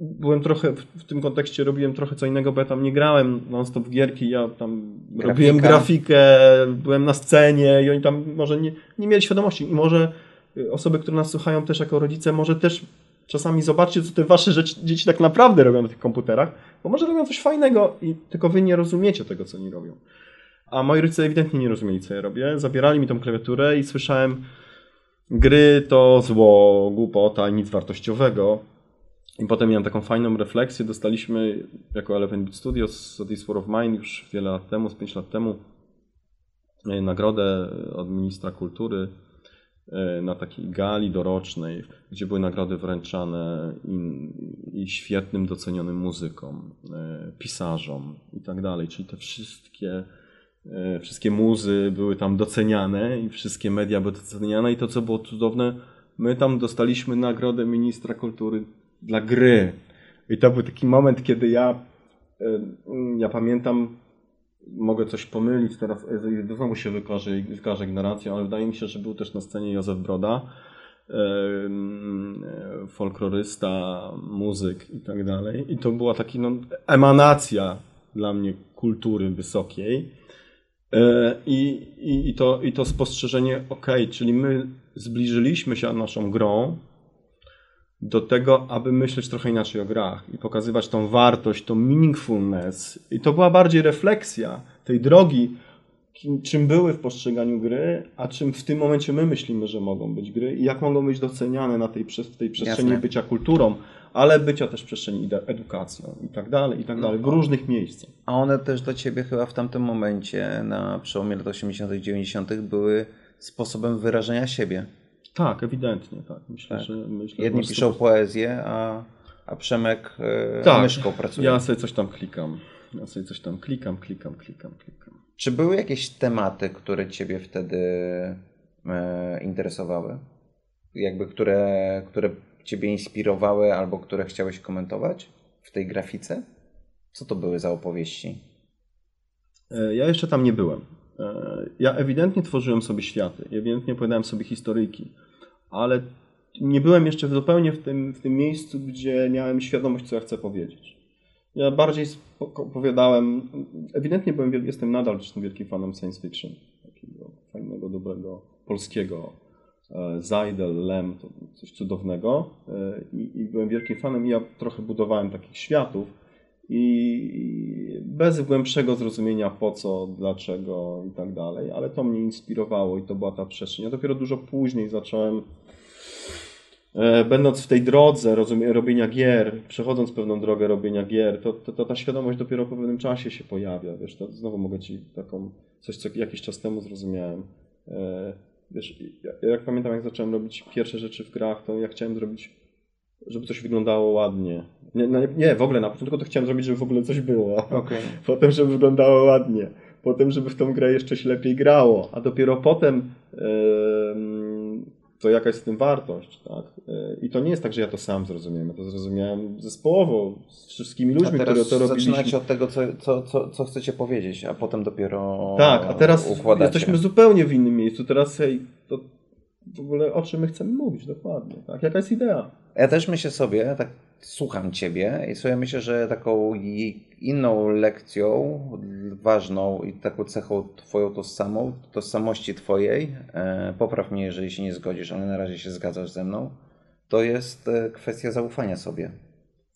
byłem trochę, w tym kontekście robiłem trochę co innego, bo ja tam nie grałem non-stop w gierki, ja tam Grafika. robiłem grafikę, byłem na scenie i oni tam może nie, nie mieli świadomości i może y, osoby, które nas słuchają też jako rodzice, może też czasami zobaczcie, co te wasze rzeczy, dzieci tak naprawdę robią na tych komputerach, bo może robią coś fajnego i tylko wy nie rozumiecie tego, co oni robią. A moi rodzice ewidentnie nie rozumieli, co ja robię. Zabierali mi tą klawiaturę i słyszałem gry to zło, głupota, nic wartościowego. I potem miałem taką fajną refleksję. Dostaliśmy jako Eleven Beat Studios z This War of Mine już wiele lat temu, z 5 lat temu, e, nagrodę od ministra kultury e, na takiej gali dorocznej, gdzie były nagrody wręczane i, i świetnym docenionym muzykom, e, pisarzom i tak dalej. Czyli te wszystkie wszystkie muzy były tam doceniane i wszystkie media były doceniane i to, co było cudowne, my tam dostaliśmy nagrodę ministra kultury dla gry. I to był taki moment, kiedy ja, e, ja pamiętam, mogę coś pomylić, teraz e, znowu się wykaże, wykaże ignorancją, ale wydaje mi się, że był też na scenie Józef Broda, folklorysta, muzyk i tak dalej. I to była taka no, emanacja dla mnie kultury wysokiej. E, I, i, i, to, I to spostrzeżenie, ok, czyli my zbliżyliśmy się naszą grą do tego, aby myśleć trochę inaczej o grach i pokazywać tą wartość, tą meaningfulness. I to była bardziej refleksja tej drogi kim, czym były w postrzeganiu gry, a czym w tym momencie my myślimy, że mogą być gry i jak mogą być doceniane na tej, w tej przestrzeni Jasne. bycia kulturą, ale bycia też w przestrzeni edukacją i tak dalej, i tak dalej, w różnych miejscach. A one też dla ciebie chyba w tamtym momencie, na przełomie lat 80., 90., były sposobem wyrażenia siebie. Tak, ewidentnie, tak. Myślę, Tak. że myślę, Jedni piszą poezję, a, a Przemek e, Tak. myszką pracuje. Ja sobie coś tam klikam. Ja sobie coś tam klikam, klikam, klikam, klikam. Czy były jakieś tematy, które ciebie wtedy e, interesowały? Jakby które, które ciebie inspirowały albo które chciałeś komentować w tej grafice? Co to były za opowieści? E, Ja jeszcze tam nie byłem. E, Ja ewidentnie tworzyłem sobie światy, ewidentnie opowiadałem sobie historyjki, ale nie byłem jeszcze zupełnie w tym, w tym miejscu, gdzie miałem świadomość, co ja chcę powiedzieć. Ja bardziej opowiadałem, ewidentnie byłem, jestem nadal wielkim fanem science fiction, takiego fajnego, dobrego, polskiego. E, Zajdel, Lem, to coś cudownego E, i, i byłem wielkim fanem i ja trochę budowałem takich światów, i bez głębszego zrozumienia po co, dlaczego i tak dalej, ale to mnie inspirowało i to była ta przestrzeń. Ja dopiero dużo później zacząłem, e, będąc w tej drodze rozumie, robienia gier, przechodząc pewną drogę robienia gier, to, to, to ta świadomość dopiero po pewnym czasie się pojawia. Wiesz, to znowu mogę ci taką, coś co jakiś czas temu zrozumiałem. E, wiesz, ja, jak pamiętam jak zacząłem robić pierwsze rzeczy w grach, to ja chciałem zrobić żeby coś wyglądało ładnie. Nie, no, nie, w ogóle na początku to chciałem zrobić, żeby w ogóle coś było. [laughs] Okej. Potem, żeby wyglądało ładnie. Potem, żeby w tą grę jeszcze się lepiej grało. A dopiero potem em, to jaka jest w tym wartość. Tak? E, I to nie jest tak, że ja to sam zrozumiałem. Ja to zrozumiałem zespołowo z wszystkimi A ludźmi, teraz które to robiliśmy. zaczynacie od tego, co, co, co, co chcecie powiedzieć, a potem dopiero Tak, a teraz układacie. jesteśmy zupełnie w innym miejscu. Teraz hej, to w ogóle o czym my chcemy mówić dokładnie. Tak? Jaka jest idea? Ja też myślę sobie, tak słucham Ciebie i sobie myślę, że taką inną lekcją ważną i taką cechą Twoją tożsamą, tożsamości Twojej, e, popraw mnie, jeżeli się nie zgodzisz, ale na razie się zgadzasz ze mną, to jest e, kwestia zaufania sobie.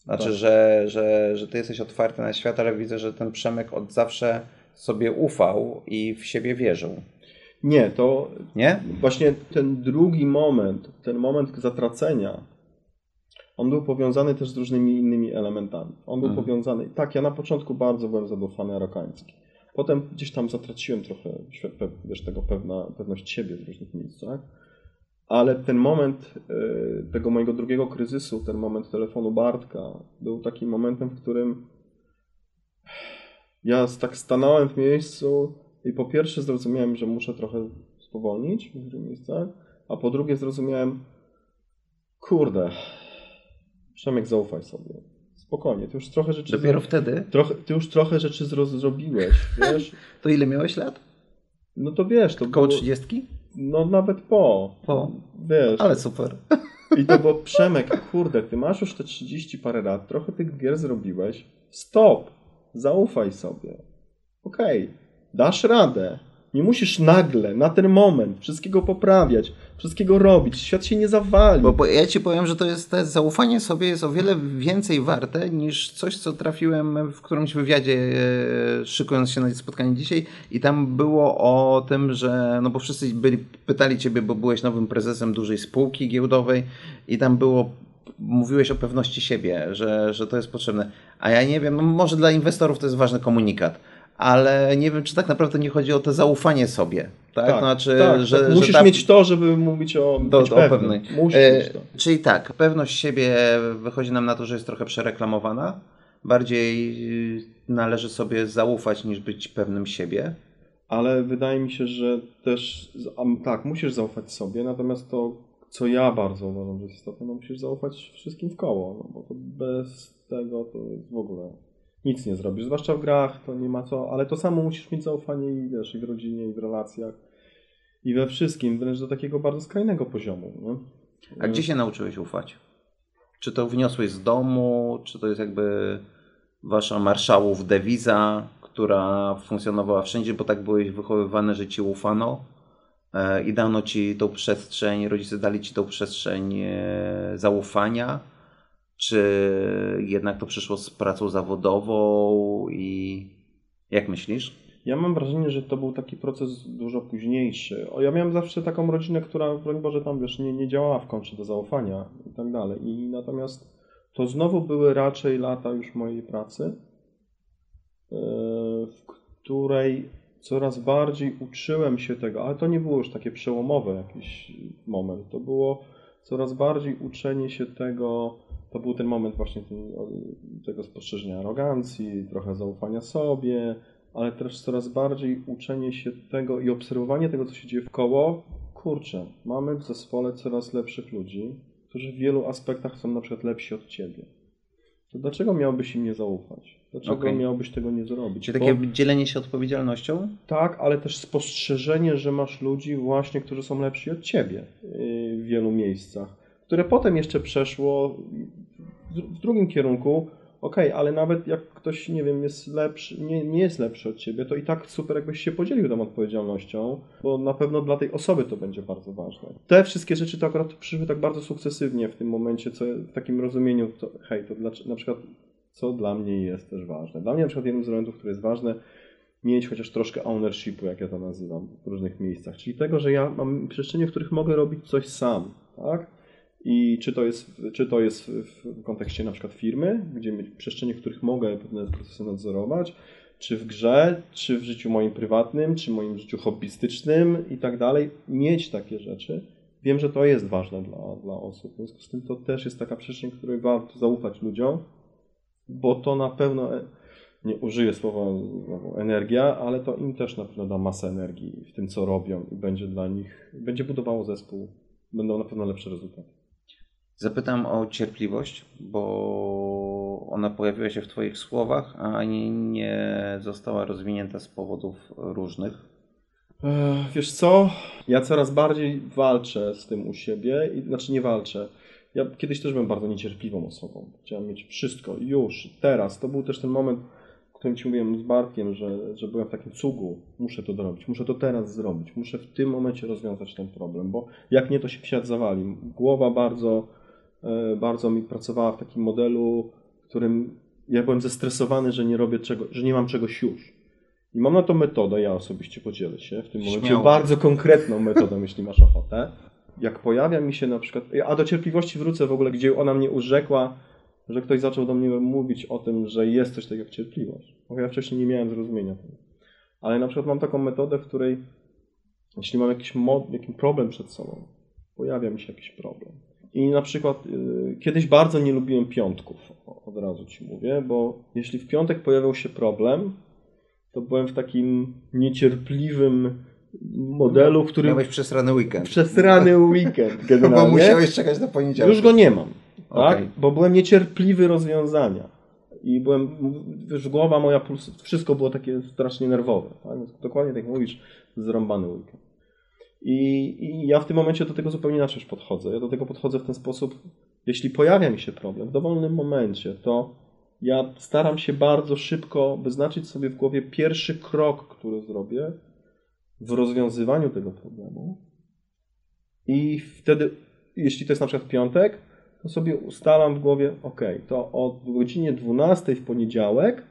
Znaczy, Tak. że, że, że Ty jesteś otwarty na świat, ale widzę, że ten Przemek od zawsze sobie ufał i w siebie wierzył. Nie, to Nie? właśnie ten drugi moment, ten moment zatracenia, on był powiązany też z różnymi innymi elementami. On był Mhm. powiązany, tak, ja na początku bardzo byłem zadufany arokański. Potem gdzieś tam zatraciłem trochę, wiesz, tego pewna, pewność siebie w różnych miejscach. Ale ten moment y, tego mojego drugiego kryzysu, ten moment telefonu Bartka, był takim momentem, w którym ja tak stanąłem w miejscu i po pierwsze zrozumiałem, że muszę trochę spowolnić w niektórych miejscach, a po drugie zrozumiałem, kurde, Przemek, zaufaj sobie. Spokojnie, ty już trochę rzeczy... Dopiero wtedy? Trochę, ty już trochę rzeczy zro- zrobiłeś, [laughs] wiesz? To ile miałeś lat? No to wiesz, to Koło było, 30? No nawet po. Po. Wiesz. Ale super. I to było [laughs] Przemek, kurde, ty masz już te 30 parę lat, trochę tych gier zrobiłeś. Stop! Zaufaj sobie. Okej, dasz radę. Nie musisz nagle, na ten moment, wszystkiego poprawiać, wszystkiego robić. Świat się nie zawali. Bo, bo ja ci powiem, że to jest te zaufanie sobie jest o wiele więcej warte niż coś, co trafiłem w którymś wywiadzie, e, szykując się na spotkanie dzisiaj i tam było o tym, że, no bo wszyscy byli, pytali ciebie, bo byłeś nowym prezesem dużej spółki giełdowej i tam było mówiłeś o pewności siebie, że, że to jest potrzebne. A ja nie wiem, no może dla inwestorów to jest ważny komunikat, ale nie wiem, czy tak naprawdę nie chodzi o to zaufanie sobie. Tak, tak, znaczy, tak, że, tak. że Musisz ta- mieć to, żeby mówić o do, być pewnym. pewnej. Musisz E, mieć to. Czyli tak, pewność siebie wychodzi nam na to, że jest trochę przereklamowana. Bardziej y, należy sobie zaufać niż być pewnym siebie. Ale wydaje mi się, że też, tak, musisz zaufać sobie, natomiast to, co ja bardzo uważam, że jest istotne, no musisz zaufać wszystkim w koło, no bo to bez tego to jest w ogóle nic nie zrobisz, zwłaszcza w grach, to nie ma co, ale to samo musisz mieć zaufanie i wiesz, i w rodzinie, i w relacjach, i we wszystkim, wręcz do takiego bardzo skrajnego poziomu, nie? A gdzie się nauczyłeś ufać? Czy to wniosłeś z domu, czy to jest jakby wasza marszałów dewiza, która funkcjonowała wszędzie, bo tak byłeś wychowywany, że ci ufano e, i dano ci tą przestrzeń, rodzice dali ci tą przestrzeń e, zaufania, czy jednak to przyszło z pracą zawodową i jak myślisz? Ja mam wrażenie, że to był taki proces dużo późniejszy. O, ja miałem zawsze taką rodzinę, która, broń Boże, tam wiesz, nie, nie działała w kontrze do zaufania i tak dalej. I natomiast to znowu były raczej lata już mojej pracy, yy, w której coraz bardziej uczyłem się tego, ale to nie było już takie przełomowe jakiś moment. To było coraz bardziej uczenie się tego, to był ten moment właśnie tego spostrzeżenia arogancji, trochę zaufania sobie, ale też coraz bardziej uczenie się tego i obserwowanie tego, co się dzieje w koło. Kurczę, mamy w zespole coraz lepszych ludzi, którzy w wielu aspektach są na przykład lepsi od ciebie. To dlaczego miałbyś im nie zaufać? Dlaczego Okej. miałbyś tego nie zrobić? Czyli Bo- takie dzielenie się odpowiedzialnością? tak, ale też spostrzeżenie, że masz ludzi właśnie, którzy są lepsi od ciebie yy, w wielu miejscach, które potem jeszcze przeszło w drugim kierunku. Okej, ale nawet jak ktoś, nie wiem, jest lepszy, nie, nie jest lepszy od ciebie, to i tak super, jakbyś się podzielił tą odpowiedzialnością, bo na pewno dla tej osoby to będzie bardzo ważne. Te wszystkie rzeczy to akurat przyszły tak bardzo sukcesywnie w tym momencie, co w takim rozumieniu, to, hej, to dlaczego, na przykład, co dla mnie jest też ważne. Dla mnie na przykład jednym z elementów, który jest ważne, mieć chociaż troszkę ownershipu, jak ja to nazywam, w różnych miejscach. Czyli tego, że ja mam przestrzenie, w których mogę robić coś sam, tak? I czy to jest, czy to jest w kontekście na przykład firmy, gdzie przestrzenie, w których mogę pewne procesy nadzorować, czy w grze, czy w życiu moim prywatnym, czy moim życiu hobbystycznym i tak dalej, mieć takie rzeczy. Wiem, że to jest ważne dla, dla osób. W związku z tym to też jest taka przestrzeń, której warto zaufać ludziom, bo to na pewno, e, nie użyję słowa energia, ale to im też na pewno da masę energii w tym, co robią i będzie dla nich, będzie budowało zespół. Będą na pewno lepsze rezultaty. Zapytam o cierpliwość, bo ona pojawiła się w Twoich słowach, a nie, nie została rozwinięta z powodów różnych. Ech, Wiesz co? Ja coraz bardziej walczę z tym u siebie, i, znaczy nie walczę. Ja kiedyś też byłem bardzo niecierpliwą osobą. Chciałem mieć wszystko już, teraz. To był też ten moment, o którym Ci mówiłem z Bartkiem, że, że byłem w takim cugu. Muszę to zrobić, muszę to teraz zrobić, muszę w tym momencie rozwiązać ten problem, bo jak nie, to się świat zawali. Głowa bardzo, e, bardzo mi pracowała w takim modelu, w którym ja byłem zestresowany, że nie robię czego, że nie mam czegoś już. I mam na to metodę, ja osobiście podzielę się w tym momencie Śmiało. bardzo konkretną metodą, [laughs] jeśli masz ochotę. Jak pojawia mi się na przykład, a do cierpliwości wrócę w ogóle, gdzie ona mnie urzekła, że ktoś zaczął do mnie mówić o tym, że jest coś takiego jak cierpliwość. Bo ja wcześniej nie miałem zrozumienia tego. Ale na przykład mam taką metodę, w której jeśli mam jakiś, mo- jakiś problem przed sobą, pojawia mi się jakiś problem. I na przykład y, kiedyś bardzo nie lubiłem piątków, od razu ci mówię, bo jeśli w piątek pojawiał się problem, to byłem w takim niecierpliwym modelu, w którym Miałeś przesrany weekend. przesrany [laughs] weekend Bo generalnie. musiałeś czekać do poniedziałku. Już go nie mam, tak? Okej. Bo byłem niecierpliwy rozwiązania. I byłem, wiesz, głowa moja, puls, wszystko było takie strasznie nerwowe. Tak? Dokładnie tak jak mówisz, zrąbany weekend. I, I ja w tym momencie do tego zupełnie inaczej podchodzę. Ja do tego podchodzę w ten sposób, jeśli pojawia mi się problem w dowolnym momencie, to ja staram się bardzo szybko wyznaczyć sobie w głowie pierwszy krok, który zrobię w rozwiązywaniu tego problemu. I wtedy, jeśli to jest na przykład piątek, to sobie ustalam w głowie, ok, to o godzinie 12 w poniedziałek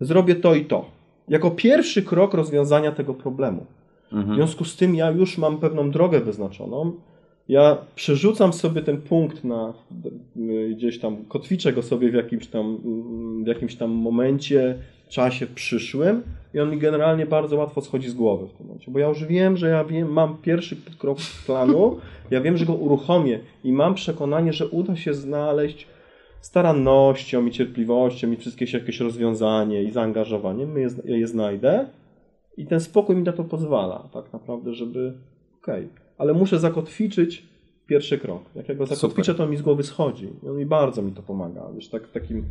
zrobię to i to. Jako pierwszy krok rozwiązania tego problemu. W Mhm. związku z tym ja już mam pewną drogę wyznaczoną. Ja przerzucam sobie ten punkt na y, gdzieś tam, kotwiczę go sobie w jakimś tam, w jakimś tam momencie, czasie przyszłym i on mi generalnie bardzo łatwo schodzi z głowy w tym momencie, bo ja już wiem, że ja wiem, mam pierwszy krok planu, ja wiem, że go uruchomię i mam przekonanie, że uda się znaleźć starannością i cierpliwością i wszystkie jakieś rozwiązanie i je, ja je znajdę i ten spokój mi na to pozwala, tak naprawdę, żeby. Okej, ale muszę zakotwiczyć pierwszy krok. Jak ja go zakotwiczę, to mi z głowy schodzi. I on mi bardzo mi to pomaga. Wiesz, tak takim.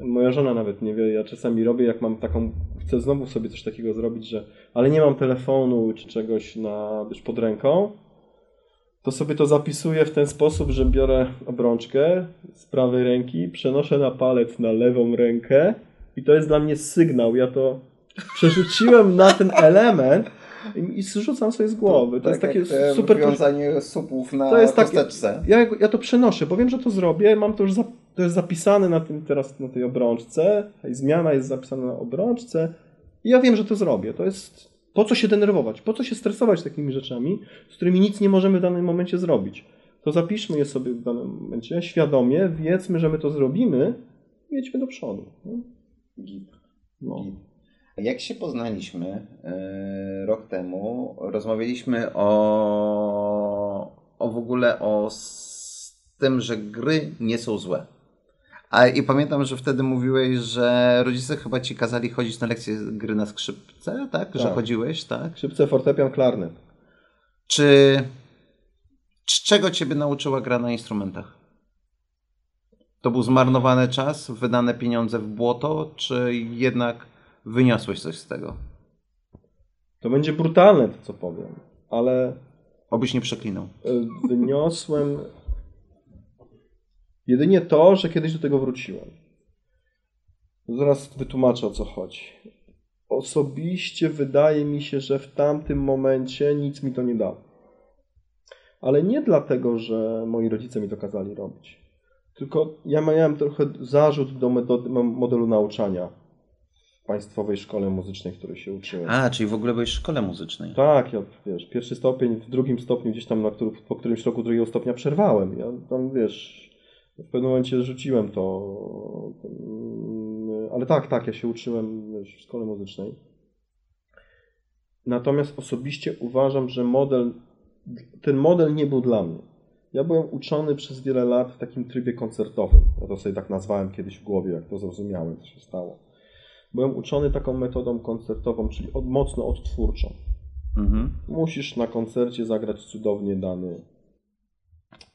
Moja żona nawet nie wie, ja czasami robię, jak mam taką, chcę znowu sobie coś takiego zrobić, że ale nie mam telefonu czy czegoś na, wiesz, pod ręką, to sobie to zapisuję w ten sposób, że biorę obrączkę z prawej ręki, przenoszę na palec na lewą rękę i to jest dla mnie sygnał. Ja to przerzuciłem na ten element i, zrzucam sobie z głowy. To jest takie super. wiązanie supów na To jest kosteczce. Ja, ja to przenoszę, bo wiem, że to zrobię. Mam to już za, to jest zapisane na tym teraz na tej obrączce. Zmiana jest zapisana na obrączce. I ja wiem, że to zrobię. To jest po co się denerwować, po co się stresować takimi rzeczami, z którymi nic nie możemy w danym momencie zrobić. To zapiszmy je sobie w danym momencie, świadomie, wiedzmy, że my to zrobimy i jedźmy do przodu. No. No. Jak się poznaliśmy e, rok temu, rozmawialiśmy o, o w ogóle o tym, że gry nie są złe. A i pamiętam, że wtedy mówiłeś, że rodzice chyba ci kazali chodzić na lekcje gry na skrzypce, tak? Że Tak. chodziłeś, tak? Skrzypce, fortepian, klarnet. Czy z czego ciebie nauczyła gra na instrumentach? To był zmarnowany czas, wydane pieniądze w błoto, czy jednak wyniosłeś coś z tego? To będzie brutalne to, co powiem, ale Obyś nie przeklinał. y, wyniosłem jedynie to, że kiedyś do tego wróciłem. Zaraz wytłumaczę o co chodzi. Osobiście wydaje mi się, że w tamtym momencie nic mi to nie dało. Ale nie dlatego, że moi rodzice mi to kazali robić. Tylko ja miałem trochę zarzut do metody, modelu nauczania Państwowej Szkole Muzycznej, w której się uczyłem. A, czyli w ogóle byłeś w szkole muzycznej. Tak, ja wiesz, pierwszy stopień, w drugim stopniu gdzieś tam na którym, po którymś roku drugiego stopnia przerwałem. Ja tam wiesz, w pewnym momencie rzuciłem to. Ale tak, tak, ja się uczyłem wiesz, w szkole muzycznej. Natomiast osobiście uważam, że model, ten model nie był dla mnie. Ja byłem uczony przez wiele lat w takim trybie koncertowym. Ja to sobie tak nazwałem kiedyś w głowie, jak to zrozumiałem, co się stało. Byłem uczony taką metodą koncertową, czyli od, mocno odtwórczą. Mhm. Musisz na koncercie zagrać cudownie dany,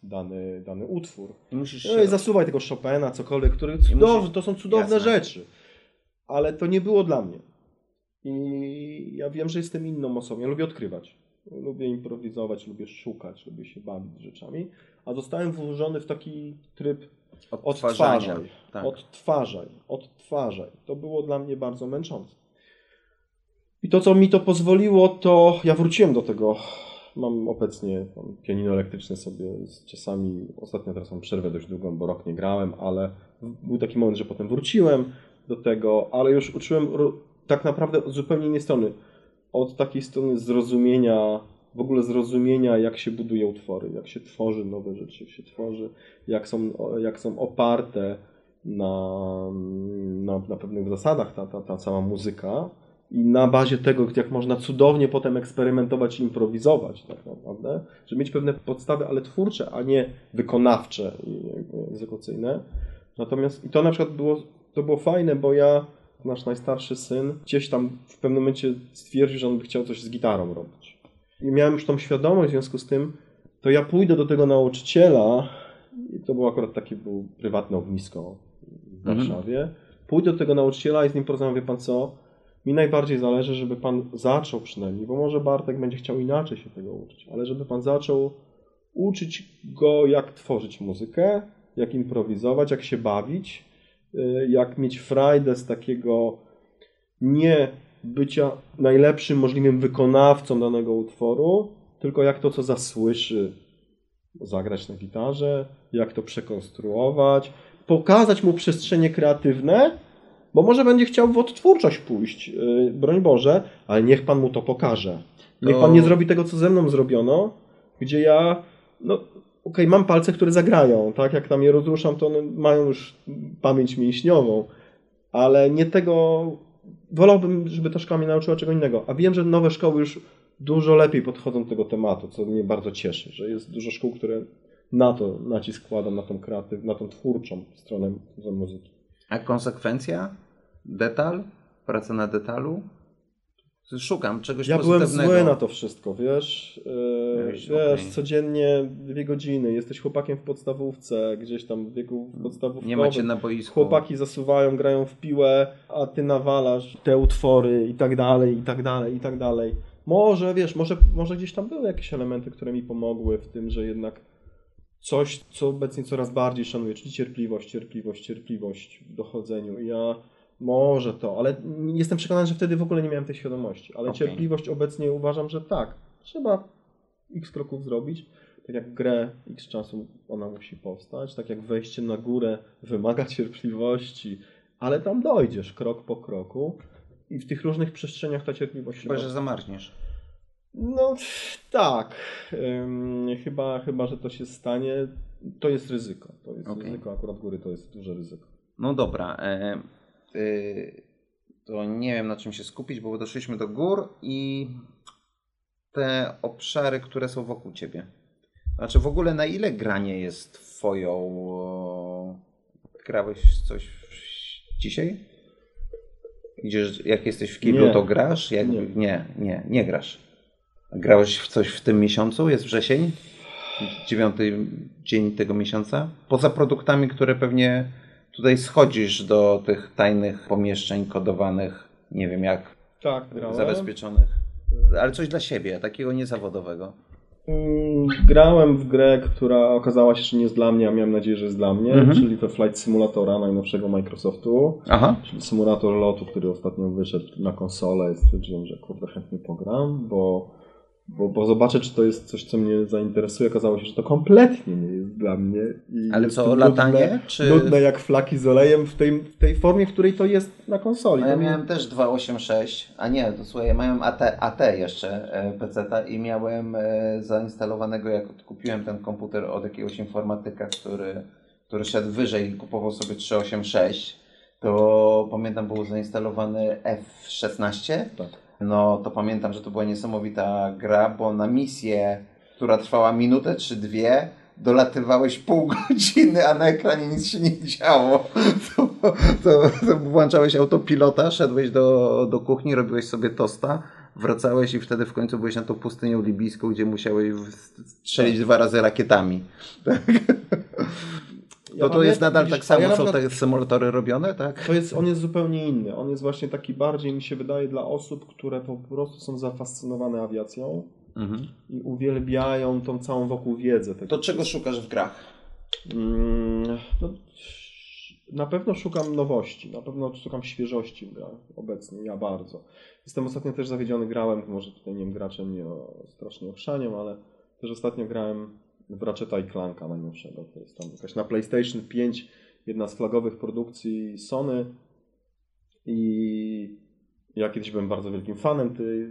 dany, dany utwór. I musisz No i zasuwaj tego Chopina, cokolwiek, który cudowny, musisz- to są cudowne Jasne. rzeczy. Ale to nie było dla mnie. I ja wiem, że jestem inną osobą. Ja lubię odkrywać. Lubię improwizować, lubię szukać, lubię się bawić rzeczami. A zostałem włożony w taki tryb odtwarzaj, Tak. odtwarzaj, odtwarzaj. To było dla mnie bardzo męczące. I to, co mi to pozwoliło, to ja wróciłem do tego. Mam obecnie tam pianino elektryczne sobie z czasami, ostatnio teraz mam przerwę dość długą, bo rok nie grałem, ale był taki moment, że potem wróciłem do tego, ale już uczyłem tak naprawdę od zupełnie innej strony. Od takiej strony zrozumienia, w ogóle zrozumienia, jak się buduje utwory, jak się tworzy nowe rzeczy, jak się tworzy, jak są, jak są oparte na, na, na pewnych zasadach ta, ta, ta cała muzyka i na bazie tego, jak można cudownie potem eksperymentować i improwizować tak naprawdę, żeby mieć pewne podstawy, ale twórcze, a nie wykonawcze i egzekucyjne. Natomiast i to na przykład było, to było fajne, bo ja, nasz najstarszy syn, gdzieś tam w pewnym momencie stwierdził, że on by chciał coś z gitarą robić. I miałem już tą świadomość w związku z tym, to ja pójdę do tego nauczyciela, i to było akurat takie było prywatne ognisko w Mhm. Warszawie. Pójdę do tego nauczyciela i z nim porozmawiam, wie pan co, mi najbardziej zależy, żeby pan zaczął przynajmniej, bo może Bartek będzie chciał inaczej się tego uczyć, ale żeby pan zaczął uczyć go, jak tworzyć muzykę, jak improwizować, jak się bawić, jak mieć frajdę z takiego nie bycia najlepszym możliwym wykonawcą danego utworu, tylko jak to, co zasłyszy, zagrać na gitarze, jak to przekonstruować, pokazać mu przestrzenie kreatywne, bo może będzie chciał w odtwórczość pójść, yy, broń Boże, ale niech Pan mu to pokaże. Niech Pan nie zrobi tego, co ze mną zrobiono, gdzie ja, no okej, mam palce, które zagrają, tak, jak tam je rozruszam, to one mają już pamięć mięśniową, ale nie tego, wolałbym, żeby ta szkoła mnie nauczyła czego innego, a wiem, że nowe szkoły już dużo lepiej podchodzą do tego tematu, co mnie bardzo cieszy, że jest dużo szkół, które na to nacisk kładą, na tą kreatyw, na tą twórczą stronę muzyki. A konsekwencja? Detal? Praca na detalu? Szukam czegoś Ja byłem pozytywnego. zły na to wszystko, wiesz? Yy, wiesz, okej. codziennie dwie godziny, jesteś chłopakiem w podstawówce, gdzieś tam w wieku podstawówkowym. Nie macie na boisku. Chłopaki zasuwają, grają w piłę, a ty nawalasz te utwory i tak dalej, i tak dalej, i tak dalej. Może, wiesz, może, może gdzieś tam były jakieś elementy, które mi pomogły w tym, że jednak coś, co obecnie coraz bardziej szanuję, czyli cierpliwość, cierpliwość, cierpliwość w dochodzeniu. I ja może to, ale jestem przekonany, że wtedy w ogóle nie miałem tej świadomości. Ale Okej. cierpliwość obecnie uważam, że tak. Trzeba x kroków zrobić. Tak jak grę x czasu ona musi powstać, tak jak wejście na górę wymaga [laughs] cierpliwości, ale tam dojdziesz krok po kroku. i w tych różnych przestrzeniach ta cierpliwość Chyba, że zamarzniesz. No tak. Ym, chyba, chyba, że to się stanie. To jest ryzyko. To jest Okej. ryzyko. Akurat góry to jest duże ryzyko. No dobra. E, to nie wiem na czym się skupić, bo doszliśmy do gór i te obszary, które są wokół ciebie. Znaczy w ogóle na ile granie jest twoją... o, Grałeś coś dzisiaj? Idziesz, jak jesteś w kiblu, Nie. to grasz? Jak, nie. Nie. nie, nie, nie grasz. Grałeś w coś w tym miesiącu? Jest wrzesień? Dziewiąty dzień tego miesiąca? Poza produktami, które pewnie tutaj schodzisz do tych tajnych pomieszczeń kodowanych, nie wiem jak, Tak, grałem. zabezpieczonych. Ale coś dla siebie, takiego niezawodowego. Mm, Grałem w grę, która okazała się, że nie jest dla mnie, a miałem nadzieję, że jest dla mnie, Mhm. czyli we Flight Simulatora najnowszego Microsoftu, Aha. czyli symulator lotu, który ostatnio wyszedł na konsolę i stwierdziłem, że kurde chętnie pogram, bo, bo, bo zobaczę, czy to jest coś, co mnie zainteresuje. Okazało się, że to kompletnie nie jest dla mnie. I Ale jest co, to latanie, Nudne, czy- nudne jak flaki z olejem w tej, w tej formie, w której to jest na konsoli. A ja To mnie- miałem też 286, a nie, to słuchaj, ja miałem AT, AT jeszcze e, PC-ta i miałem e, zainstalowanego, jak kupiłem ten komputer od jakiegoś informatyka, który, który szedł wyżej i kupował sobie 386, to pamiętam był zainstalowany F16, Tak. No to pamiętam, że to była niesamowita gra, bo na misję, która trwała minutę czy dwie, dolatywałeś pół [laughs] godziny, a na ekranie nic się nie działo. [laughs] To, to, to włączałeś autopilota, szedłeś do, do kuchni, robiłeś sobie tosta, wracałeś i wtedy w końcu byłeś na tą pustynią libijską, gdzie musiałeś strzelić dwa razy rakietami. Ja [laughs] To to jest nadal widzisz, tak samo, ja są te symulatory robione, tak? To jest, on jest zupełnie inny. On jest właśnie taki bardziej, mi się wydaje, dla osób, które po prostu są zafascynowane awiacją Mhm. i uwielbiają tą całą wokół wiedzę. tego To czego szukasz w grach? Mm, no, na pewno szukam nowości, na pewno szukam świeżości w grach obecnie, ja bardzo. Jestem ostatnio też zawiedziony, grałem, może tutaj nie wiem, gracze mnie o, strasznie okrzanią, ale też ostatnio grałem Ratcheta i Clanka najnowszego, to jest tam jakaś na PlayStation 5, jedna z flagowych produkcji Sony i ja kiedyś byłem bardzo wielkim fanem tych,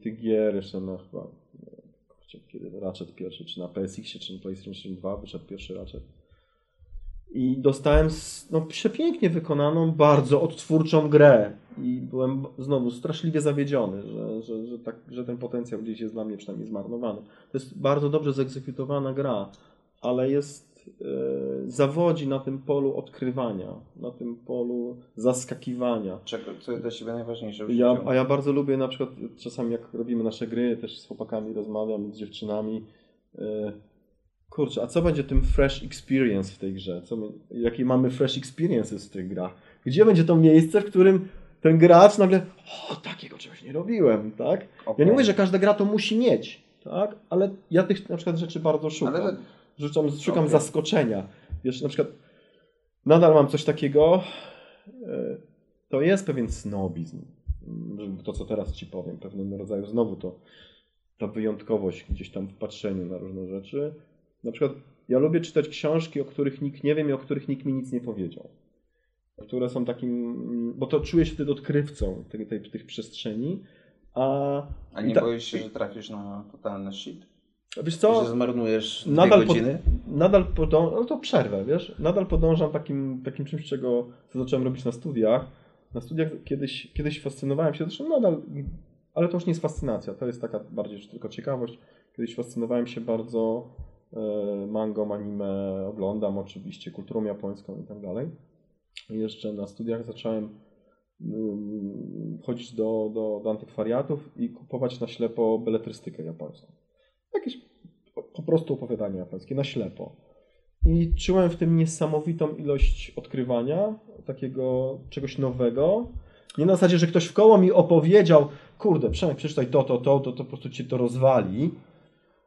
tych gier, jeszcze no chyba nie wiem, kiedy Ratchet pierwszy, czy na PSX, czy na PlayStation 2 wyszedł pierwszy Ratchet. I dostałem no, przepięknie wykonaną, bardzo odtwórczą grę. I byłem znowu straszliwie zawiedziony, że, że, że, tak, że ten potencjał gdzieś jest dla mnie przynajmniej zmarnowany. To jest bardzo dobrze zegzekutowana gra, ale jest e, zawodzi na tym polu odkrywania, na tym polu zaskakiwania. Czego, co jest dla Ciebie najważniejsze Ja, a ja bardzo lubię na przykład czasami jak robimy nasze gry, też z chłopakami rozmawiam, z dziewczynami. e, Kurczę, a co będzie tym fresh experience w tej grze? Co my, jakie mamy fresh experiences w tych grach? Gdzie będzie to miejsce, w którym ten gracz nagle, o, takiego czegoś nie robiłem, tak? Ja Okej. nie mówię, że każda gra to musi mieć, tak? Ale ja tych na przykład rzeczy bardzo szukam. Ale- Szukam, szukam Okej. zaskoczenia. Wiesz, na przykład nadal mam coś takiego, e, to jest pewien snobizm. To, co teraz Ci powiem, pewnego rodzaju znowu to ta wyjątkowość gdzieś tam w patrzeniu na różne rzeczy. Na przykład ja lubię czytać książki, o których nikt nie wiem i o których nikt mi nic nie powiedział. Które są takim, bo to czuję się wtedy odkrywcą tej, tej, tych przestrzeni. A, A nie ta- boisz się, że trafisz na totalny shit? Wiesz Że co, zmarnujesz dwie nadal, pod, godziny? nadal podążam, no to przerwę, wiesz, nadal podążam takim, takim czymś, czego co zacząłem robić na studiach. Na studiach kiedyś, kiedyś fascynowałem się, zresztą nadal, ale to już nie jest fascynacja, to jest taka bardziej tylko ciekawość. Kiedyś fascynowałem się bardzo mangą, anime, oglądam oczywiście, kulturą japońską i tak dalej. Jeszcze na studiach zacząłem mm, chodzić do, do, do antykwariatów i kupować na ślepo beletrystykę japońską. Jakieś po, prostu opowiadanie japońskie, na ślepo. I czułem w tym niesamowitą ilość odkrywania, takiego czegoś nowego. Nie na zasadzie, że ktoś w koło mi opowiedział, kurde, Przemek, przeczytaj to, to, to, to, to po prostu cię to rozwali.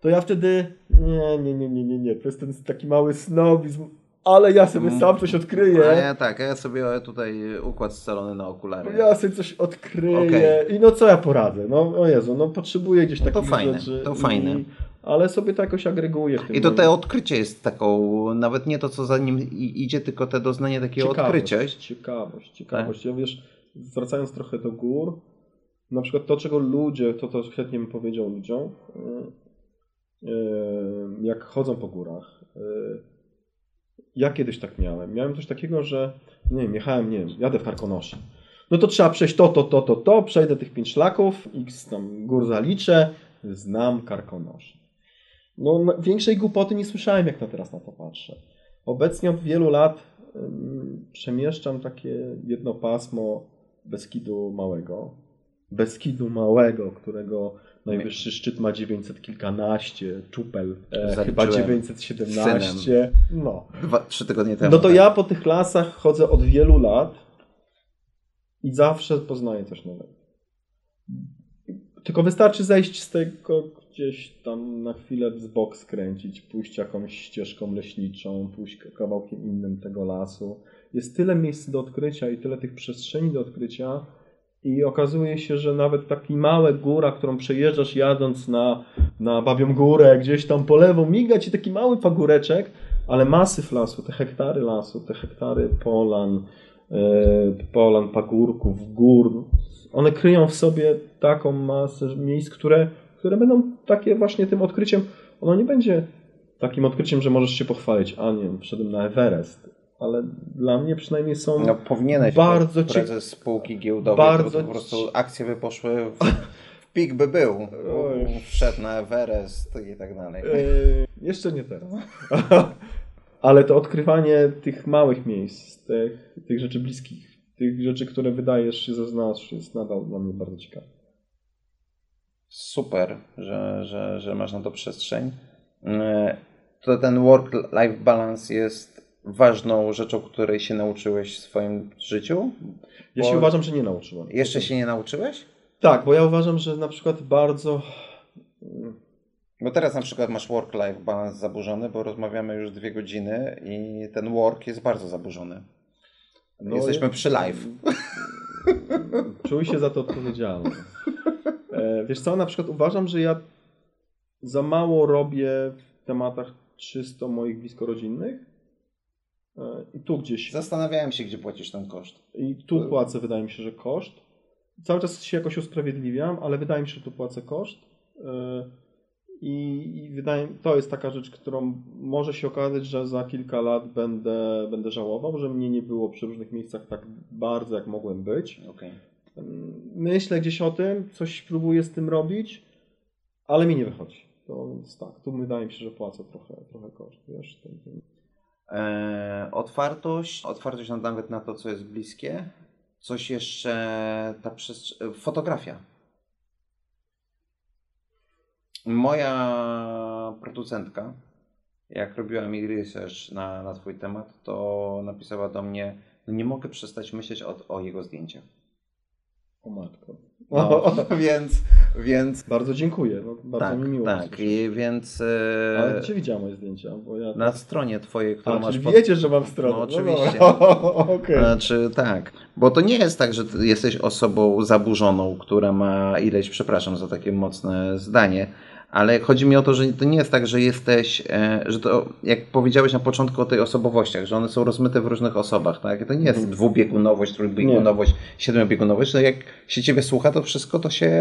To ja wtedy, nie, nie, nie, nie, nie, nie, to jest ten taki mały snobizm, ale ja sobie Mm. sam coś A odkryję. ja tak, a ja sobie tutaj układ scalony na okulary. Ja sobie coś odkryję Okej. i no co ja poradzę? No o Jezu, no potrzebuję gdzieś No to takich fajne, rzeczy. to fajne. Ale sobie to jakoś tym I to te odkrycie jest taką, nawet nie to co za nim idzie, tylko te doznanie takiego ciekawość, odkrycia. Ciekawość, ciekawość. Ja wiesz, wracając trochę do gór, na przykład to, czego ludzie, to to chętnie bym powiedział ludziom, y, jak chodzą po górach. y, Ja kiedyś tak miałem. Miałem coś takiego, że nie wiem, jechałem, nie wiem, jadę w Karkonosze. No to trzeba przejść to, to, to, to, to, przejdę tych pięć szlaków, x tam gór zaliczę, znam Karkonosze. No większej głupoty nie słyszałem, jak na teraz na to patrzę. Obecnie od wielu lat przemieszczam takie jedno pasmo Beskidu Małego. Beskidu Małego, którego najwyższy szczyt ma 900 kilkanaście, czupel e, chyba Zaliczyłem 917. No. Dwa, trzy tygodnie temu. No to tak. ja po tych lasach chodzę od wielu lat i zawsze poznaję coś nowego. Tylko wystarczy zejść z tego gdzieś tam na chwilę w bok skręcić, pójść jakąś ścieżką leśniczą, pójść kawałkiem innym tego lasu. Jest tyle miejsc do odkrycia i tyle tych przestrzeni do odkrycia i okazuje się, że nawet taki małe góra, którą przejeżdżasz jadąc na, na Babią Górę, gdzieś tam po lewo, miga ci taki mały pagóreczek, ale masyw lasu, te hektary lasu, te hektary polan, e, polan, pagórków, gór, one kryją w sobie taką masę miejsc, które, które będą takie właśnie tym odkryciem. Ono nie będzie takim odkryciem, że możesz się pochwalić, a nie wszedłem na Everest, ale dla mnie przynajmniej są No powinieneś, Bardzo bo cie- prezes spółki giełdowej, bardzo po prostu akcje by poszły w, w pik by był. Wszedł na Everest i tak dalej. Yy, jeszcze nie teraz. [laughs] Ale to odkrywanie tych małych miejsc, tych, tych rzeczy bliskich, tych rzeczy, które wydajesz się zaznasz, jest nadal dla mnie bardzo ciekawe. Super, że, że, że masz na to przestrzeń. E, To ten work-life balance jest ważną rzeczą, której się nauczyłeś w swoim życiu? Ja się uważam, że nie nauczyłem. Jeszcze się nie nauczyłeś? Tak, bo ja uważam, że na przykład bardzo. Bo teraz na przykład masz work-life balance zaburzony, bo rozmawiamy już dwie godziny i ten work jest bardzo zaburzony. No, Jesteśmy przy live. [laughs] Czuj się za to odpowiedzialny. E, Wiesz co, na przykład uważam, że ja za mało robię w tematach czysto moich blisko rodzinnych. E, I tu gdzieś Zastanawiałem się, gdzie płacisz ten koszt. I tu płacę, wydaje mi się, że koszt. Cały czas się jakoś usprawiedliwiam, ale wydaje mi się, że tu płacę koszt. Yy, I, i wydaje to jest taka rzecz, którą może się okazać, że za kilka lat będę, będę żałował, że mnie nie było przy różnych miejscach tak bardzo, jak mogłem być. Okej. Yy, Myślę gdzieś o tym, coś próbuję z tym robić, ale mi nie wychodzi. To więc tak, tu wydaje mi się, że płacę trochę, trochę koszt. Wiesz, ten, ten. E, otwartość, otwartość na- nawet na to, co jest bliskie. Coś jeszcze, ta przestrz- fotografia. Moja producentka, jak robiła mi research na, na Twój temat, to napisała do mnie, "No nie mogę przestać myśleć o, o jego zdjęciach. O matko. No, [laughs] więc, więc Bardzo dziękuję. No, bardzo tak, mi miło. tak. I więc e, Ale gdzie widziała moje zdjęcia? Bo ja... na stronie Twojej, którą A, masz pod- wiecie, że mam stronę. No, oczywiście. dobra. [laughs] Okej. Znaczy tak, bo to nie jest tak, że jesteś osobą zaburzoną, która ma ileś, przepraszam za takie mocne zdanie, ale chodzi mi o to, że to nie jest tak, że jesteś, e, że to, jak powiedziałeś na początku o tej osobowościach, że one są rozmyte w różnych osobach, tak? To nie jest dwubiegunowość, trójbiegunowość, siedmiobiegunowość, to jak się ciebie słucha, to wszystko to się,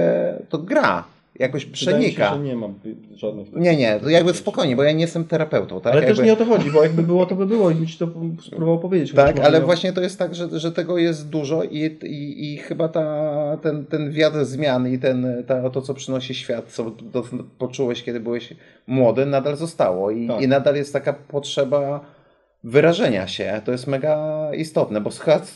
to gra, jakoś mi się, przenika. że nie mam żadnych... Nie, nie, to jakby spokojnie, bo ja nie jestem terapeutą, tak? Ale jakby... też nie o to chodzi, bo jakby było, to by było i bym ci to spróbował powiedzieć. Tak, ale miał- właśnie to jest tak, że, że tego jest dużo i, i, i chyba ta, ten, ten wiatr zmian i ten, ta, to, co przynosi świat, co do, poczułeś, kiedy byłeś młody, nadal zostało i, Tak. i nadal jest taka potrzeba wyrażenia się. To jest mega istotne, bo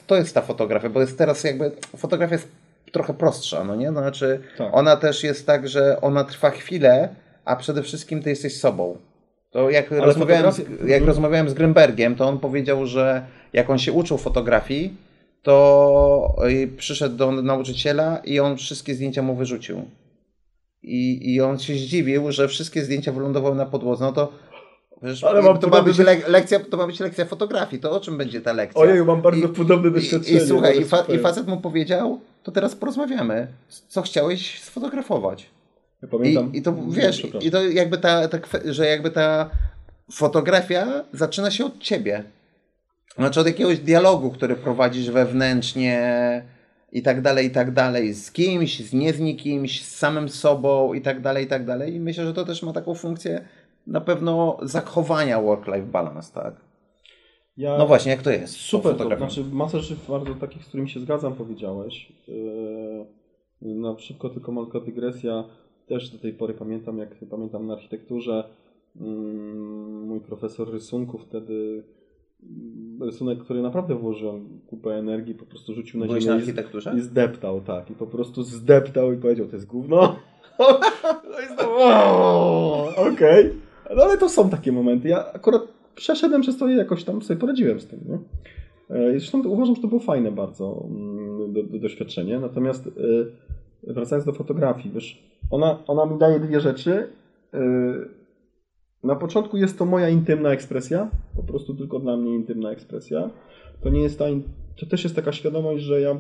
to jest ta fotografia, bo jest teraz jakby, fotografia jest trochę prostsza, no nie? Znaczy Tak. ona też jest tak, że ona trwa chwilę, a przede wszystkim ty jesteś sobą. To jak, Ale rozmawiałem, z, fotografia- jak Mhm. rozmawiałem z Grymbergiem, to on powiedział, że jak on się uczył fotografii, to y, przyszedł do nauczyciela i on wszystkie zdjęcia mu wyrzucił. I, I on się zdziwił, że wszystkie zdjęcia wylądowały na podłodze. No to Ale mam to, ma być le- lekcja, to ma być lekcja fotografii. To o czym będzie ta lekcja? Ojej, mam bardzo I- podobne I, doświadczenie. i słuchaj, i, fa, i facet mu powiedział, to teraz porozmawiamy. Co chciałeś sfotografować? Ja pamiętam, I, I to wiesz, i to jakby ta, ta, że jakby ta fotografia zaczyna się od ciebie. Znaczy od jakiegoś dialogu, który prowadzisz wewnętrznie i tak dalej, i tak dalej, z kimś, z nie z nikimś, z samym sobą i tak dalej, i tak dalej. I myślę, że to też ma taką funkcję na pewno zachowania work-life balance, tak? Ja... No właśnie, jak to jest? Super, to znaczy masa rzeczy bardzo takich, z którymi się zgadzam, powiedziałeś. Yy, na przykład tylko malka dygresja, też do tej pory pamiętam, jak pamiętam na architekturze, mm, mój profesor rysunku wtedy mm, rysunek, który naprawdę włożyłem kupę energii, po prostu rzucił na Byłeś ziemię na architekturze? i zdeptał, tak. I po prostu zdeptał i powiedział, to jest gówno. No i znowu, "O, Okej. No ale to są takie momenty. Ja akurat przeszedłem przez to i jakoś tam sobie poradziłem z tym. Nie? E, Zresztą uważam, że to było fajne bardzo mm, do, do, doświadczenie. Natomiast e, wracając do fotografii, wiesz, ona, ona mi daje dwie rzeczy. E, Na początku jest to moja intymna ekspresja, po prostu tylko dla mnie intymna ekspresja. To nie jest ta, to też jest taka świadomość, że ja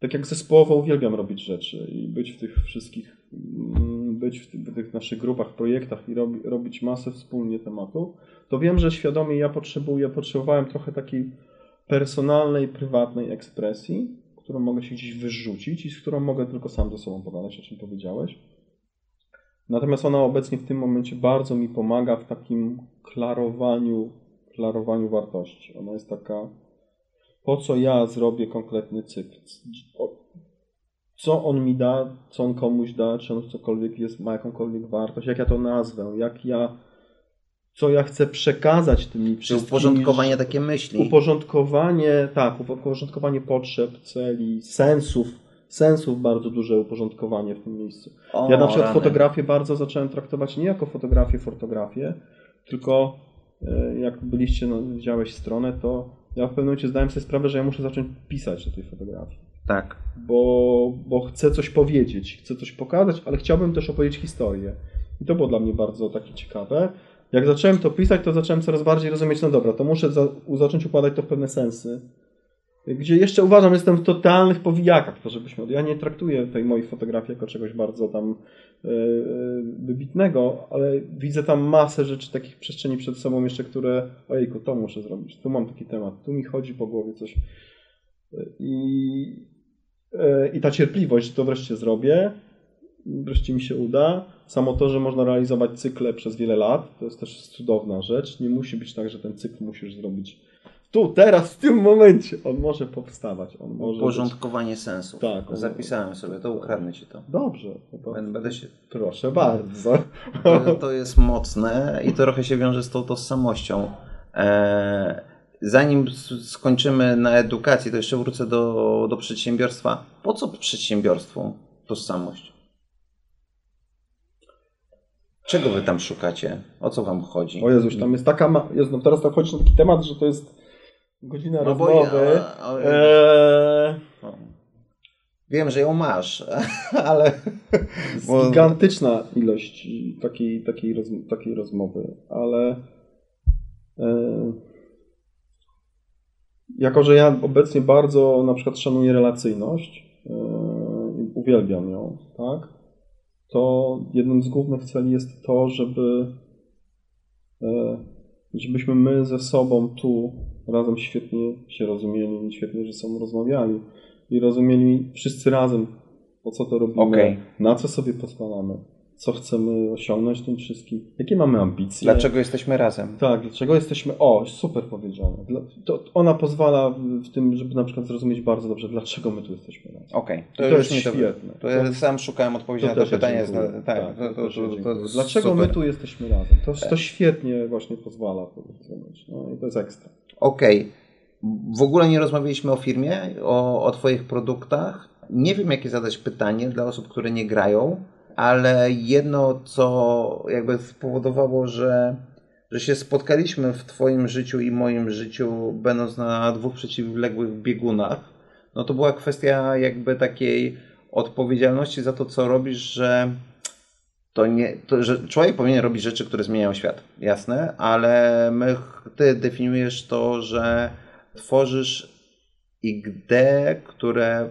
tak jak zespołowo uwielbiam robić rzeczy i być w tych wszystkich, mm, być w, tych, w tych naszych grupach, projektach i robi, robić masę wspólnie tematów, to wiem, że świadomie ja potrzebuję, potrzebowałem trochę takiej personalnej, prywatnej ekspresji, którą mogę się gdzieś wyrzucić i z którą mogę tylko sam ze sobą pogadać, o czym powiedziałeś. Natomiast ona obecnie w tym momencie bardzo mi pomaga w takim klarowaniu, klarowaniu wartości. Ona jest taka, po co ja zrobię konkretny cykl? Co on mi da, co on komuś da, czy on cokolwiek jest, ma jakąkolwiek wartość, jak ja to nazwę, jak ja, co ja chcę przekazać tymi Czy wszystkimi uporządkowanie takie myśli? Uporządkowanie, tak, uporządkowanie potrzeb, celi, sensów, sensów bardzo duże uporządkowanie w tym miejscu. O, ja na przykład rany. fotografię bardzo zacząłem traktować nie jako fotografię, fotografię, tylko e, jak byliście, no, widziałeś stronę, to ja w pewnym momencie zdałem sobie sprawę, że ja muszę zacząć pisać do tej fotografii. Tak. Bo, bo chcę coś powiedzieć, chcę coś pokazać, ale chciałbym też opowiedzieć historię. I to było dla mnie bardzo takie ciekawe. Jak zacząłem to pisać, to zacząłem coraz bardziej rozumieć, no dobra, to muszę za, zacząć układać to w pewne sensy. Gdzie jeszcze uważam, jestem w totalnych powijakach, to żebyśmy, ja nie traktuję tej mojej fotografii jako czegoś bardzo tam e, e, wybitnego, ale widzę tam masę rzeczy, takich przestrzeni przed sobą jeszcze, które, ojejku, to muszę zrobić, tu mam taki temat, tu mi chodzi po głowie coś. I, e, i ta cierpliwość, że to wreszcie zrobię, wreszcie mi się uda. Samo to, że można realizować cykle przez wiele lat, to jest też cudowna rzecz. Nie musi być tak, że ten cykl musisz zrobić tu, teraz, w tym momencie. On może powstawać. On może być... Uporządkowanie sensu. Tak, on- Zapisałem sobie to, ukradnę ci to. Dobrze. to... Będę się... Proszę bardzo. To, to jest mocne i trochę się wiąże z tą tożsamością. Eee, zanim skończymy na edukacji, to jeszcze wrócę do, do przedsiębiorstwa. Po co przedsiębiorstwu tożsamość? Czego wy tam szukacie? O co wam chodzi? O Jezuś, tam jest taka... Ma... Jezu, no teraz to chodzi na taki temat, że to jest godzina No rozmowy. ja- ale- Eee... Wiem, że ją masz, [laughs] ale... Bo- gigantyczna ilość takiej, takiej, roz, takiej rozmowy, ale e, jako, że ja obecnie bardzo na przykład szanuję relacyjność i uwielbiam ją, tak, to jednym z głównych celi jest to, żeby e, żebyśmy my ze sobą tu razem świetnie się rozumieli świetnie ze sobą rozmawiali i rozumieli wszyscy razem, po co to robimy, Okej. na co sobie pozwalamy, co chcemy osiągnąć tym wszystkim, jakie mamy ambicje. Dlaczego jesteśmy razem? Tak, dlaczego jesteśmy. O, super powiedziane. To ona pozwala w- tym, żeby na przykład zrozumieć bardzo dobrze, dlaczego my tu jesteśmy razem. Okej, to już jest mi to, świetne. To ja sam szukałem odpowiedzi na to pytanie. dziękuję. zna- Tak, to, to, to, to, to Dlaczego super. my tu jesteśmy razem? To, to świetnie właśnie pozwala to zrozumieć. No i to jest ekstra. Okej. W ogóle nie rozmawialiśmy o firmie, o, o Twoich produktach. Nie wiem, jakie zadać pytanie dla osób, które nie grają, ale jedno, co jakby spowodowało, że, że się spotkaliśmy w Twoim życiu i moim życiu, będąc na dwóch przeciwległych biegunach, no to była kwestia jakby takiej odpowiedzialności za to, co robisz, że to nie, to, że człowiek powinien robić rzeczy, które zmieniają świat, jasne, ale my, ty definiujesz to, że tworzysz idee, które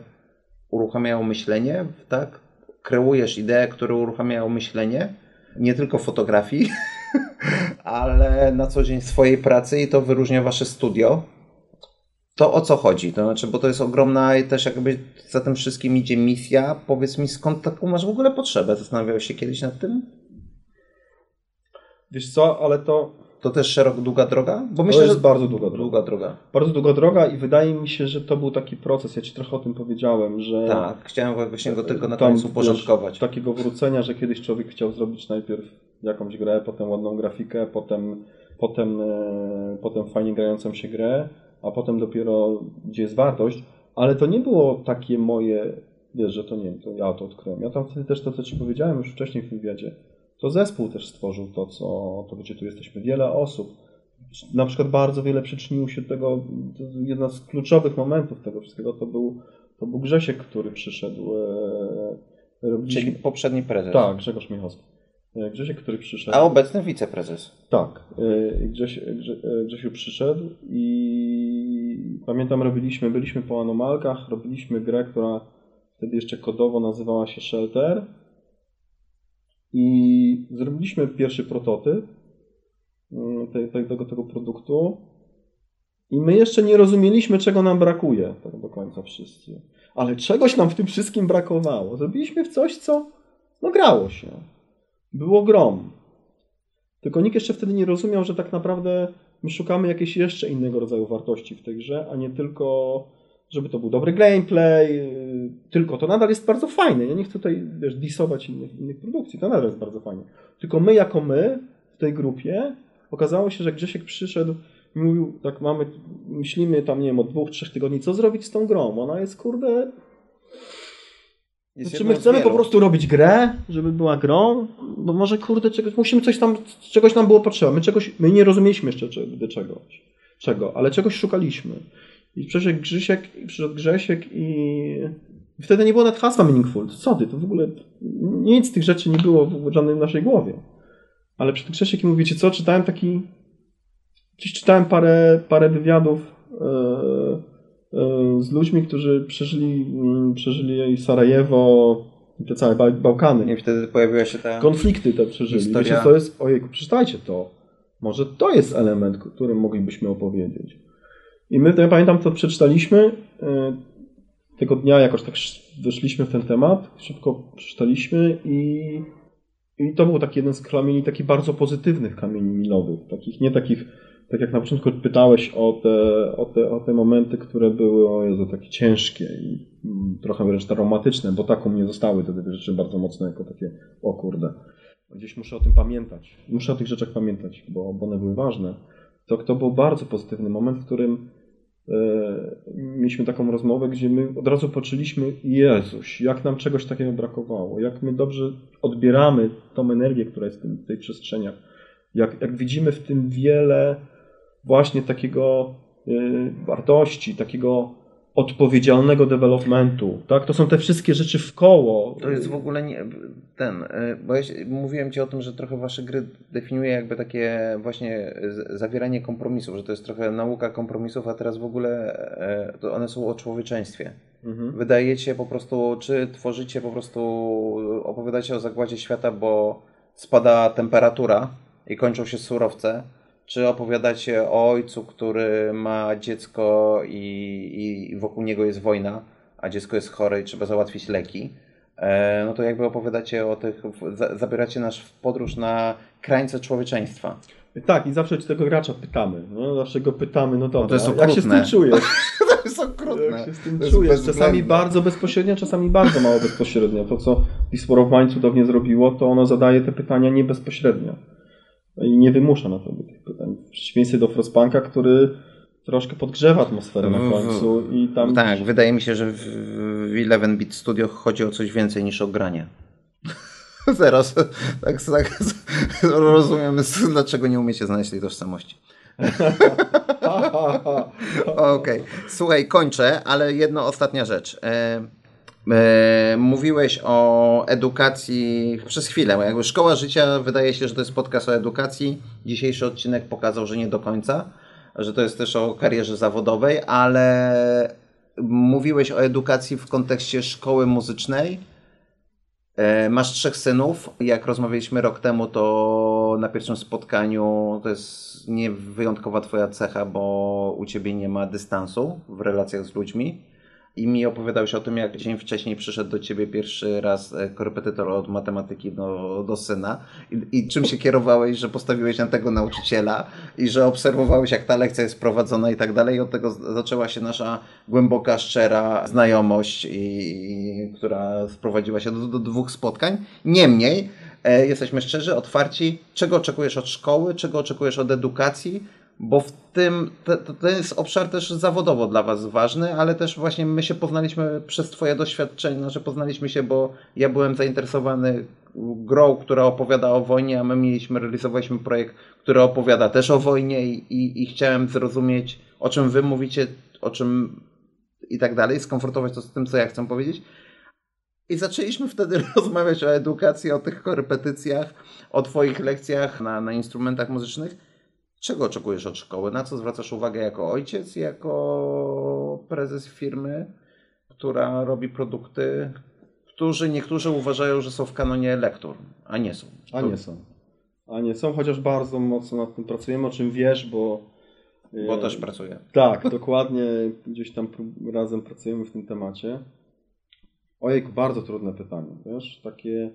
uruchamiają myślenie, tak? Kreujesz idee, które uruchamiają myślenie, nie tylko fotografii, [laughs] ale na co dzień swojej pracy i to wyróżnia wasze studio. to o co chodzi? To znaczy, bo to jest ogromna i też jakby za tym wszystkim idzie misja. Powiedz mi, skąd taką masz w ogóle potrzebę? Zastanawiałeś się kiedyś nad tym? Wiesz co, ale to, To też szeroko długa droga? Bo to myślę, jest że bardzo długa droga. Długa droga. Bardzo długa droga i wydaje mi się, że to był taki proces. Ja Ci trochę o tym powiedziałem, że Tak, chciałem właśnie go tylko na tam, wiesz, uporządkować. takiego wrócenia, że kiedyś człowiek chciał zrobić najpierw jakąś grę, potem ładną grafikę, potem, potem, e, potem fajnie grającą się grę, a potem dopiero gdzie jest wartość. Ale to nie było takie moje, wiesz, że to nie wiem, to ja to odkryłem. Ja tam wtedy też to, co Ci powiedziałem już wcześniej w wywiadzie, to zespół też stworzył to, co, to gdzie tu jesteśmy. Wiele osób. Na przykład bardzo wiele przyczyniło się do tego, jedna z kluczowych momentów tego wszystkiego to był, to był Grzesiek, który przyszedł. E, robiliśmy, Czyli poprzedni prezes. tak, Grzegorz Michowski. E, Grzesiek, który przyszedł. A obecny wiceprezes. Tak. e, Grześ, Grze, Grzesiu przyszedł i pamiętam, robiliśmy, byliśmy po Anomalkach, robiliśmy grę, która wtedy jeszcze kodowo nazywała się Shelter i zrobiliśmy pierwszy prototyp te- tego, tego produktu i my jeszcze nie rozumieliśmy, czego nam brakuje tak do końca wszyscy. Ale czegoś nam w tym wszystkim brakowało. Zrobiliśmy w coś, co no grało się. Było grom. Tylko nikt jeszcze wtedy nie rozumiał, że tak naprawdę my szukamy jakiejś jeszcze innego rodzaju wartości w tej grze, a nie tylko, żeby to był dobry gameplay, yy, tylko to nadal jest bardzo fajne. Ja nie chcę tutaj wiesz, disować innych, innych produkcji, to nadal jest bardzo fajne. Tylko my jako my w tej grupie okazało się, że Grzesiek przyszedł i mówił, tak mamy, myślimy tam, nie wiem, od dwóch, trzech tygodni, co zrobić z tą grą. Ona jest, kurde, Jest znaczy, my chcemy po prostu robić grę, żeby była grą, bo może kurde, czegoś, musimy coś tam, czegoś nam było potrzeba. My, czegoś, my nie rozumieliśmy jeszcze cze- do czegoś, czego, ale czegoś szukaliśmy. I przyszedł Grzesiek, i przyszedł Grzesiek i i wtedy nie było nawet hasła Meaningful. Co ty, to w ogóle nic z tych rzeczy nie było w żadnej naszej głowie. Ale przyszedł Grzesiek i mówi, wiecie co, czytałem taki, gdzieś czytałem parę, parę wywiadów e, e, z ludźmi, którzy przeżyli, mm, przeżyli Sarajewo, te całe Ba- Bałkany. I wtedy pojawiła się ta... Konflikty te przeżyli. Historia. To jest, ojejku, przeczytajcie to. Może to jest element, o którym moglibyśmy opowiedzieć. I my, ja pamiętam, to przeczytaliśmy. e, Tego dnia jakoś tak sz- weszliśmy w ten temat, szybko przeczytaliśmy i, i to był taki jeden z kamieni, takich bardzo pozytywnych kamieni milowych. Takich, nie takich, tak jak na początku pytałeś o te, o te, o te momenty, które były, o Jezu, takie ciężkie i mm, trochę wręcz traumatyczne, bo tak u mnie zostały te te rzeczy bardzo mocno jako takie, o kurde, gdzieś muszę o tym pamiętać. Muszę o tych rzeczach pamiętać, bo, bo one były ważne. To, to był bardzo pozytywny moment, w którym mieliśmy taką rozmowę, gdzie my od razu poczuliśmy, Jezuś, jak nam czegoś takiego brakowało, jak my dobrze odbieramy tą energię, która jest w, tym, w tej przestrzeniach, jak, jak widzimy w tym wiele właśnie takiego e, wartości, takiego odpowiedzialnego developmentu, tak? To są te wszystkie rzeczy w koło. To jest w ogóle nie, ten, y, bo ja mówiłem Ci o tym, że trochę Wasze gry definiuje jakby takie właśnie zawieranie kompromisów, że to jest trochę nauka kompromisów, a teraz w ogóle e, one są o człowieczeństwie. Mhm. Wydajecie po prostu, czy tworzycie po prostu, opowiadacie o zagładzie świata, bo spada temperatura i kończą się surowce, czy opowiadacie o ojcu, który ma dziecko i, i wokół niego jest wojna, a dziecko jest chore i trzeba załatwić leki. E, no to jakby opowiadacie o tych, za- zabieracie nas w podróż na krańce człowieczeństwa. Tak, i zawsze tego gracza pytamy. No, zawsze go pytamy, no dobra, to jest jak się z tym czujesz? [laughs] To jest okrutne. Jak się z tym czujesz? Czasami bardzo bezpośrednio, czasami bardzo mało bezpośrednio. To, co of Mine cudownie zrobiło, to ono zadaje te pytania nie bezpośrednio. I nie wymusza na tobie tych pytań. W przeciwieństwie do Frostpunka, który troszkę podgrzewa atmosferę na końcu i tam... Tak, wydaje mi się, że w, w 11-bit Studio chodzi o coś więcej niż o granie. [laughs] Zaraz, tak, tak rozumiem, dlaczego nie umiecie znaleźć tej tożsamości. [laughs] [laughs] Okej, słuchaj, kończę, ale jedna ostatnia rzecz. E, mówiłeś o edukacji przez chwilę. Jakby szkoła życia, wydaje się, że to jest podcast o edukacji. Dzisiejszy odcinek pokazał, że nie do końca, że to jest też o karierze zawodowej, ale mówiłeś o edukacji w kontekście szkoły muzycznej. E, masz trzech synów. Jak rozmawialiśmy rok temu, to na pierwszym spotkaniu to jest nie wyjątkowa twoja cecha, bo u ciebie nie ma dystansu w relacjach z ludźmi. I mi opowiadałeś o tym, jak dzień wcześniej przyszedł do ciebie pierwszy raz e, korepetytor od matematyki do, do syna I, i czym się kierowałeś, że postawiłeś na tego nauczyciela i że obserwowałeś, jak ta lekcja jest prowadzona i tak dalej. I od tego zaczęła się nasza głęboka, szczera znajomość, i, i, która wprowadziła się do, do dwóch spotkań. Niemniej, e, jesteśmy szczerzy, otwarci. Czego oczekujesz od szkoły, czego oczekujesz od edukacji? Bo w tym, to, to jest obszar też zawodowo dla Was ważny, ale też właśnie my się poznaliśmy przez Twoje doświadczenie, znaczy poznaliśmy się, bo ja byłem zainteresowany grą, która opowiada o wojnie, a my mieliśmy, realizowaliśmy projekt, który opowiada też o wojnie i, i, i chciałem zrozumieć, o czym Wy mówicie, o czym i tak dalej, skonfrontować to z tym, co ja chcę powiedzieć. I zaczęliśmy wtedy [laughs] rozmawiać o edukacji, o tych korepetycjach, o Twoich lekcjach na, na instrumentach muzycznych. Czego oczekujesz od szkoły? Na co zwracasz uwagę jako ojciec, jako prezes firmy, która robi produkty, którzy niektórzy uważają, że są w kanonie lektur, a nie są. A nie są. A nie są, chociaż bardzo mocno nad tym pracujemy, o czym wiesz, bo... Bo e, też pracuję. Tak, [laughs] dokładnie. Gdzieś tam razem pracujemy w tym temacie. Ojejku, bardzo trudne pytanie, wiesz? Takie...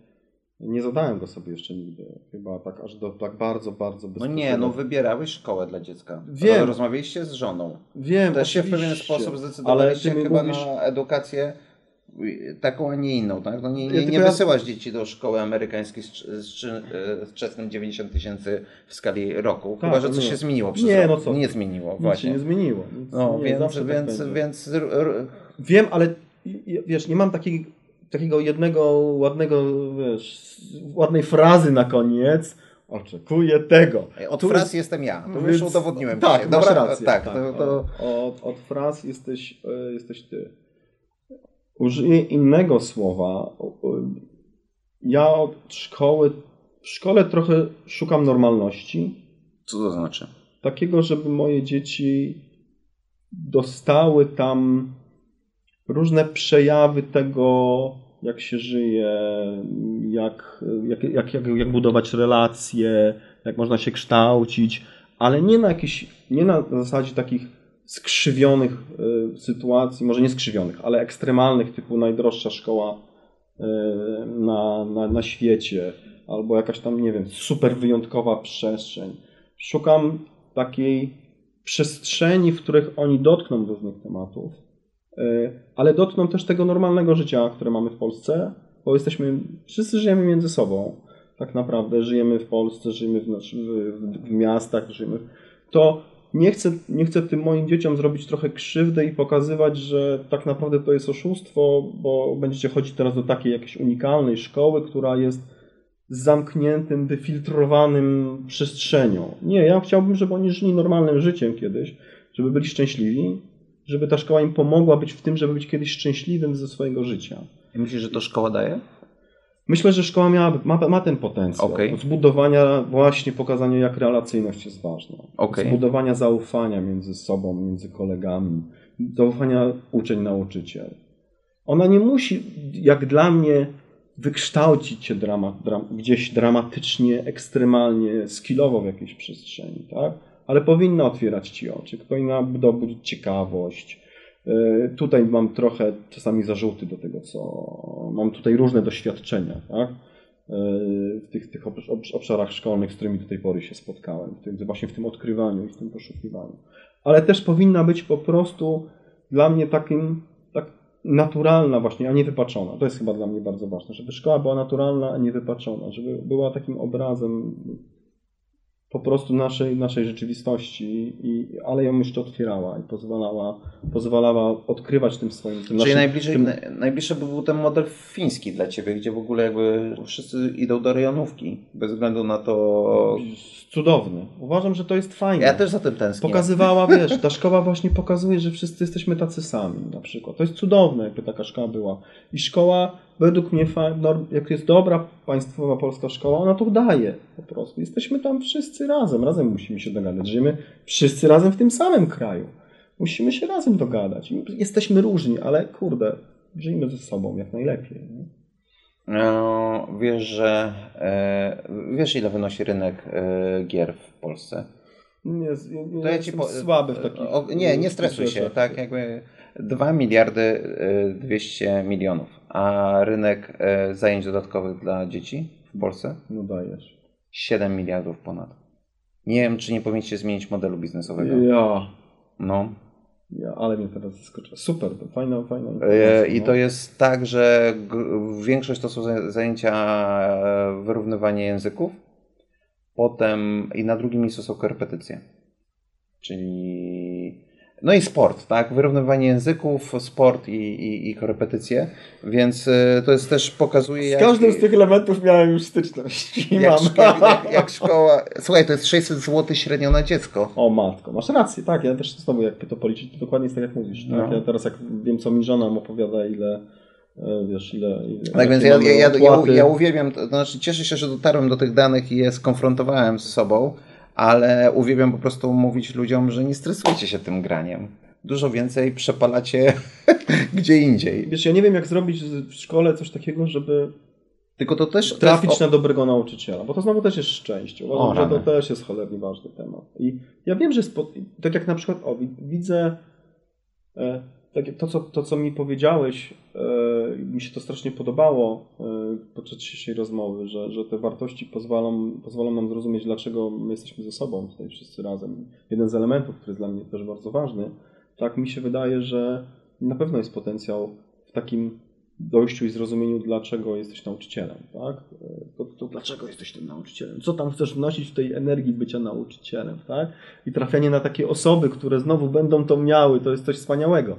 Nie zadałem go sobie jeszcze nigdy. Chyba tak aż do tak bardzo, bardzo No nie, no wybierałeś szkołę dla dziecka. Wiem. Rozmawialiście z żoną. Wiem, Też się w pewien sposób zdecydowaliście chyba mówisz, na edukację y, taką, a nie inną, tak? No nie, nie, nie ja- wysyłasz dzieci do szkoły amerykańskiej z, z, z czesnym 90 tysięcy w skali roku. Tak, chyba, że no coś nie. się zmieniło przez Nie, no co Nie zmieniło, nic właśnie. nie zmieniło. Nic, No, nie, więc, zawsze tak więc, więc Wiem, ale wiesz, nie mam takiej, takiego jednego ładnego, wiesz, ładnej frazy na koniec. Oczekuję tego. od Tu fraz jest- jestem ja. To już Więc- udowodniłem Tak, Dobra, rację. Tak, to, to, Od, od fraz jesteś, e, jesteś ty. Użyję innego słowa. O- Ja od szkoły, w szkole trochę szukam normalności. co to znaczy? Takiego, żeby moje dzieci dostały tam różne przejawy tego, jak się żyje, jak, jak, jak, jak, jak budować relacje, jak można się kształcić, ale nie na jakiś, nie na zasadzie takich skrzywionych y, sytuacji, może nie skrzywionych, ale ekstremalnych, typu najdroższa szkoła y, na, na, na świecie, albo jakaś tam, nie wiem, super wyjątkowa przestrzeń. Szukam takiej przestrzeni, w których oni dotkną różnych tematów, ale dotkną też tego normalnego życia, które mamy w Polsce, bo jesteśmy, wszyscy żyjemy między sobą. Tak naprawdę żyjemy w Polsce, żyjemy w, w, w, miastach, żyjemy. To nie chcę, nie chcę tym moim dzieciom zrobić trochę krzywdę i pokazywać, że tak naprawdę to jest oszustwo, bo będziecie chodzić teraz do takiej jakiejś unikalnej szkoły, która jest zamkniętym, wyfiltrowanym przestrzenią. Nie, ja chciałbym, żeby oni żyli normalnym życiem kiedyś, żeby byli szczęśliwi, żeby ta szkoła im pomogła być w tym, żeby być kiedyś szczęśliwym ze swojego życia. Myślisz, że to szkoła daje? Myślę, że szkoła miała, ma, ma ten potencjał Okej. zbudowania, właśnie pokazania, jak relacyjność jest ważna. Okej. Zbudowania zaufania między sobą, między kolegami, zaufania uczeń-nauczyciel. Ona nie musi, jak dla mnie, wykształcić się dram, gdzieś dramatycznie, ekstremalnie, skillowo w jakiejś przestrzeni, tak? Ale powinna otwierać ci oczy, powinna dobudzić ciekawość. Yy, Tutaj mam trochę czasami zarzuty do tego, co mam tutaj różne doświadczenia, tak? Yy, w tych, tych obsz- obsz- obszarach szkolnych, z którymi do tej pory się spotkałem, w tym, właśnie w tym odkrywaniu i w tym poszukiwaniu. Ale też powinna być po prostu dla mnie takim, tak naturalna właśnie, a nie wypaczona. To jest chyba dla mnie bardzo ważne, żeby szkoła była naturalna, a nie wypaczona, żeby była takim obrazem po prostu naszej, naszej rzeczywistości, i, ale ją jeszcze otwierała i pozwalała, pozwalała odkrywać tym swoim... Tym Czyli naszym- najbliżej, tym, naj- najbliższy by był ten model fiński dla Ciebie, gdzie w ogóle jakby wszyscy idą do rejonówki, bez względu na to... Cudowny. Uważam, że to jest fajne. Ja też za tym tęsknię. Pokazywała, [laughs] wiesz, ta szkoła właśnie pokazuje, że wszyscy jesteśmy tacy sami na przykład. To jest cudowne, jakby taka szkoła była. I szkoła, według mnie, jak jest dobra państwowa polska szkoła, ona to daje po prostu. Jesteśmy tam wszyscy razem, razem musimy się dogadać. Żyjemy wszyscy razem w tym samym kraju. Musimy się razem dogadać. Jesteśmy różni, ale kurde, żyjmy ze sobą jak najlepiej. Nie? No, wiesz, że e, wiesz ile wynosi rynek e, gier w Polsce? Nie, nie, To ja ci po, słaby w takich o, Nie, nie stresuj się, tak jakby 2 miliardy e, 200 milionów, a rynek e, zajęć dodatkowych dla dzieci w Polsce No dajesz. 7 miliardów ponad. Nie wiem, czy nie powinniście zmienić modelu biznesowego. Ja, No. ja, ale mnie teraz zaskoczyło. Super, to fajna, fajna E, informacja. I no. to jest tak, że większość to są za- zajęcia e, wyrównywanie języków, potem i na drugim miejscu są korepetycje. Czyli no i sport, tak? Wyrównywanie języków, sport i, i, i korepetycje, więc e, to jest też pokazuje Z jak, każdym z tych elementów miałem już styczność. [laughs] I jak, mam. szko- jak, jak szkoła. Słuchaj, to jest 600 zł średnio na dziecko. O matko, masz rację, tak, ja też znowu jakby to policzyć, to dokładnie jest tak jak mówisz, tak? No. Ja teraz jak wiem co mi żona opowiada, ile, e, wiesz, ile... ile Tak więc ja, ja, ja, ja uwielbiam, to znaczy cieszę się, że dotarłem do tych danych i je skonfrontowałem z sobą, ale uwielbiam po prostu mówić ludziom, że nie stresujcie się tym graniem. Dużo więcej przepalacie [laughs] gdzie indziej. Wiesz, ja nie wiem jak zrobić w szkole coś takiego, żeby Tylko to też trafić jest, na dobrego nauczyciela, bo to znowu też jest szczęście. Uważam, O, że to też jest cholernie ważny temat. I ja wiem, że spo... tak jak na przykład, o, wi- widzę e, to, co, to, co mi powiedziałeś, e, mi się to strasznie podobało e, podczas dzisiejszej rozmowy, że, że te wartości pozwolą, pozwolą nam zrozumieć, dlaczego my jesteśmy ze sobą tutaj wszyscy razem. Jeden z elementów, który jest dla mnie też bardzo ważny, tak mi się wydaje, że na pewno jest potencjał w takim dojściu i zrozumieniu, dlaczego jesteś nauczycielem, tak? To, to dlaczego jesteś tym nauczycielem? Co tam chcesz wnosić w tej energii bycia nauczycielem, tak? I trafianie na takie osoby, które znowu będą to miały, to jest coś wspaniałego.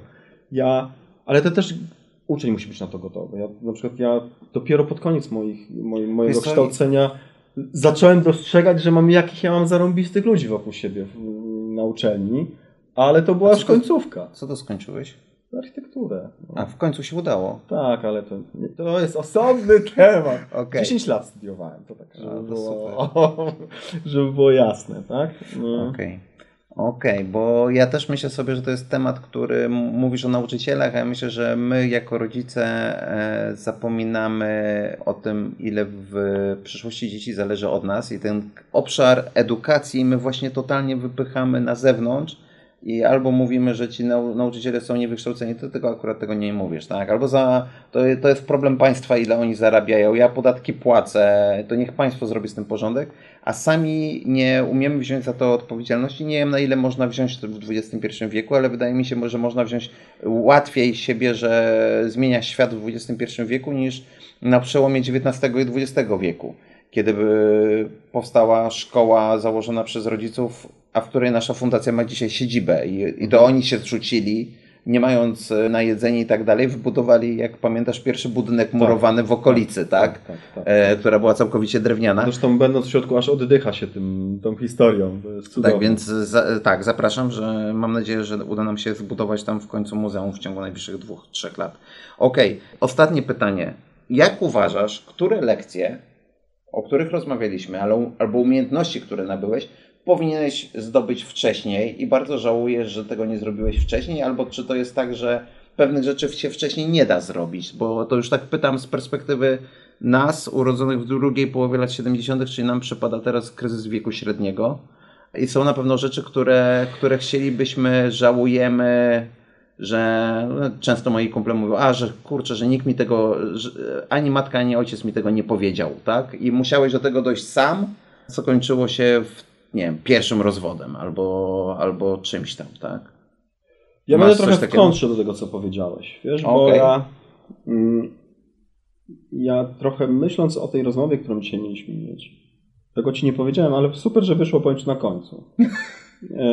Ja, ale to też uczeń musi być na to gotowy. Ja, na przykład ja dopiero pod koniec moich, moj, mojego Wiesz kształcenia zacząłem dostrzegać, że mam jakich ja mam zarąbistych ludzi wokół siebie w, na uczelni, ale to była A już końcówka. Co to skończyłeś? Architekturę. No. A w końcu się udało. Tak, ale to, to jest osobny [laughs] temat. Okej. 10 lat studiowałem, to tak, żeby, to było, [laughs] żeby było jasne, tak? No. Okej. Okej, bo ja też myślę sobie, że to jest temat, który mówisz o nauczycielach, a ja myślę, że my jako rodzice e, zapominamy o tym, ile w przyszłości dzieci zależy od nas i ten obszar edukacji my właśnie totalnie wypychamy na zewnątrz i albo mówimy, że ci nau nauczyciele są niewykształceni, to tylko akurat tego nie mówisz, tak? Albo za, to, to jest problem państwa, ile oni zarabiają, ja podatki płacę, to niech państwo zrobi z tym porządek, a sami nie umiemy wziąć za to odpowiedzialności. Nie wiem, na ile można wziąć to w XXI wieku, ale wydaje mi się, że można wziąć łatwiej siebie, że zmienia świat w XXI wieku niż na przełomie XIX i XX wieku, kiedy by powstała szkoła założona przez rodziców, a w której nasza fundacja ma dzisiaj siedzibę i, i to oni się zrzucili, nie mając e, na jedzenie i tak dalej, wybudowali, jak pamiętasz, pierwszy budynek murowany w okolicy, tak? tak, tak. E, która była całkowicie drewniana. Zresztą będąc w środku aż oddycha się tym, tą historią. To jest cudowne. Tak, więc za, tak, zapraszam, że mam nadzieję, że uda nam się zbudować tam w końcu muzeum w ciągu najbliższych dwóch, trzech lat. Okej, ostatnie pytanie. Jak uważasz, które lekcje, o których rozmawialiśmy, albo umiejętności, które nabyłeś, powinieneś zdobyć wcześniej i bardzo żałujesz, że tego nie zrobiłeś wcześniej, albo czy to jest tak, że pewnych rzeczy się wcześniej nie da zrobić, bo to już tak pytam z perspektywy nas, urodzonych w drugiej połowie lat 70., czyli nam przypada teraz kryzys wieku średniego. I są na pewno rzeczy, które, które chcielibyśmy, żałujemy, że no, często moi kumple mówią, a że kurczę, że nikt mi tego, ani matka, ani ojciec mi tego nie powiedział, tak? I musiałeś do tego dojść sam, co kończyło się w, nie wiem, pierwszym rozwodem albo, albo czymś tam, tak? Ja Masz będę trochę w kontrze do tego, co powiedziałeś, wiesz, bo Okej. ja, mm, ja trochę myśląc o tej rozmowie, którą dzisiaj mieliśmy mieć, tego ci nie powiedziałem, ale super, że wyszło ci na końcu. [laughs] E,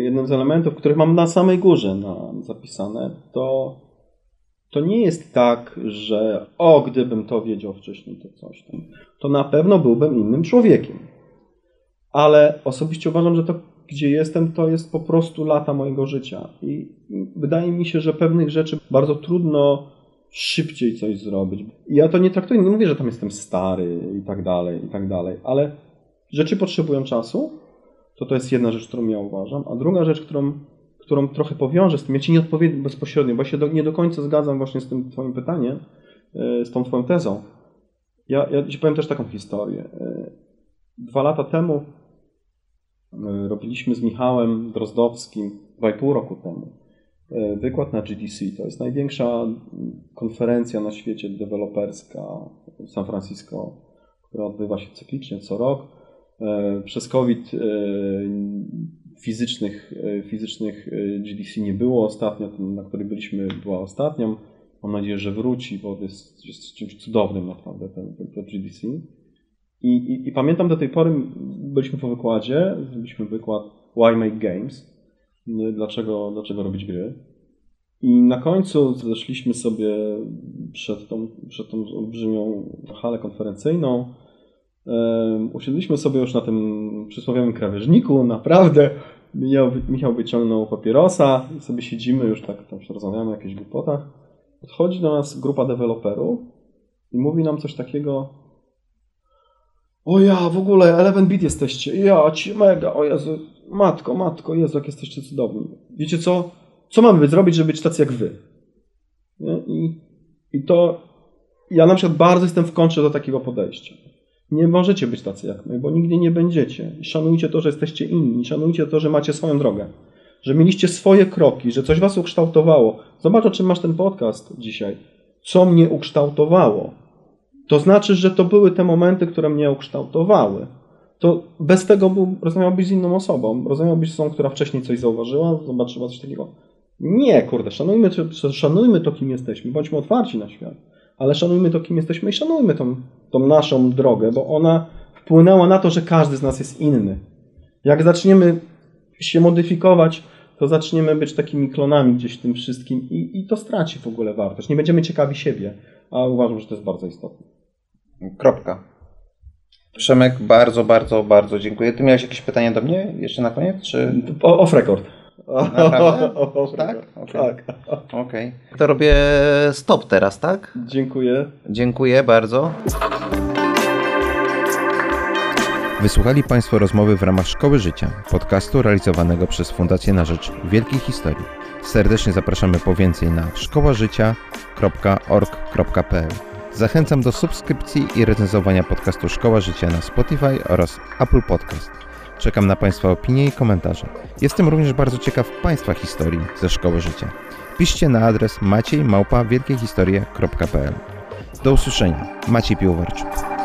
jednym z elementów, których mam na samej górze na, zapisane, to to nie jest tak, że o, gdybym to wiedział wcześniej, to coś tam. To na pewno byłbym innym człowiekiem. Ale osobiście uważam, że to, gdzie jestem, to jest po prostu lata mojego życia. I wydaje mi się, że pewnych rzeczy bardzo trudno szybciej coś zrobić. Ja to nie traktuję, nie mówię, że tam jestem stary i tak dalej, i tak dalej, ale rzeczy potrzebują czasu. To to jest jedna rzecz, którą ja uważam. A druga rzecz, którą, którą trochę powiążę z tym, ja ci nie odpowiem bezpośrednio, bo ja się do, nie do końca zgadzam właśnie z tym twoim pytaniem, e, z tą twoją tezą. Ja, ja ci powiem też taką historię. E, Dwa lata temu e, robiliśmy z Michałem Drozdowskim, dwa i pół roku temu, wykład na GDC. To jest największa konferencja na świecie deweloperska w San Francisco, która odbywa się cyklicznie co rok. E, Przez COVID e, fizycznych, e, fizycznych GDC nie było ostatnio, ten, na której byliśmy, była ostatnią. Mam nadzieję, że wróci, bo jest, jest czymś cudownym naprawdę ten, ten, to GDC. I, i, I pamiętam do tej pory, byliśmy po wykładzie, zrobiliśmy wykład Why Make Games? Dlaczego, dlaczego robić gry? I na końcu zeszliśmy sobie przed tą, przed tą olbrzymią halę konferencyjną. Usiedliśmy sobie już na tym przysłowiowym krawężniku, naprawdę. Michał, Michał wyciągnął papierosa i sobie siedzimy, już tak tam się rozmawiamy o jakichś głupotach. Podchodzi do nas grupa deweloperów i mówi nam coś takiego, o ja, w ogóle Eleven Bit jesteście. Ja, ci mega, o Jezu, matko, matko, Jezu, jak jesteście cudowni. Wiecie co? Co mamy zrobić, żeby być tacy jak wy? Nie? I, I to, ja na przykład bardzo jestem w kontrze do takiego podejścia. Nie możecie być tacy jak my, bo nigdy nie będziecie. Szanujcie to, że jesteście inni. Szanujcie to, że macie swoją drogę. Że mieliście swoje kroki, że coś was ukształtowało. Zobacz, o czym masz ten podcast dzisiaj. Co mnie ukształtowało? To znaczy, że to były te momenty, które mnie ukształtowały. To bez tego był, rozmawiałbyś z inną osobą. Rozmawiałbyś z osobą, która wcześniej coś zauważyła, zobaczyła coś takiego. Nie, kurde, szanujmy, szanujmy to, kim jesteśmy. Bądźmy otwarci na świat. Ale szanujmy to, kim jesteśmy i szanujmy tą, tą naszą drogę, bo ona wpłynęła na to, że każdy z nas jest inny. Jak zaczniemy się modyfikować, to zaczniemy być takimi klonami gdzieś w tym wszystkim i, i to straci w ogóle wartość. Nie będziemy ciekawi siebie, a uważam, że to jest bardzo istotne. Kropka. Przemek, bardzo, bardzo, bardzo dziękuję. Ty miałeś jakieś pytanie do mnie jeszcze na koniec? Czy... O, off record. Naprawdę? off Tak? record. Okej. tak. Okej. To robię stop teraz, tak? Dziękuję. Dziękuję bardzo. Wysłuchali Państwo rozmowy w ramach Szkoły Życia, podcastu realizowanego przez Fundację na Rzecz Wielkiej Historii. Serdecznie zapraszamy po więcej na szkołażycia.org.pl. Zachęcam do subskrypcji i recenzowania podcastu Szkoła Życia na Spotify oraz Apple Podcast. Czekam na Państwa opinie i komentarze. Jestem również bardzo ciekaw Państwa historii ze Szkoły Życia. Piszcie na adres maciej.wielkiehistorie.pl Do usłyszenia. Maciej Piłowarczuk.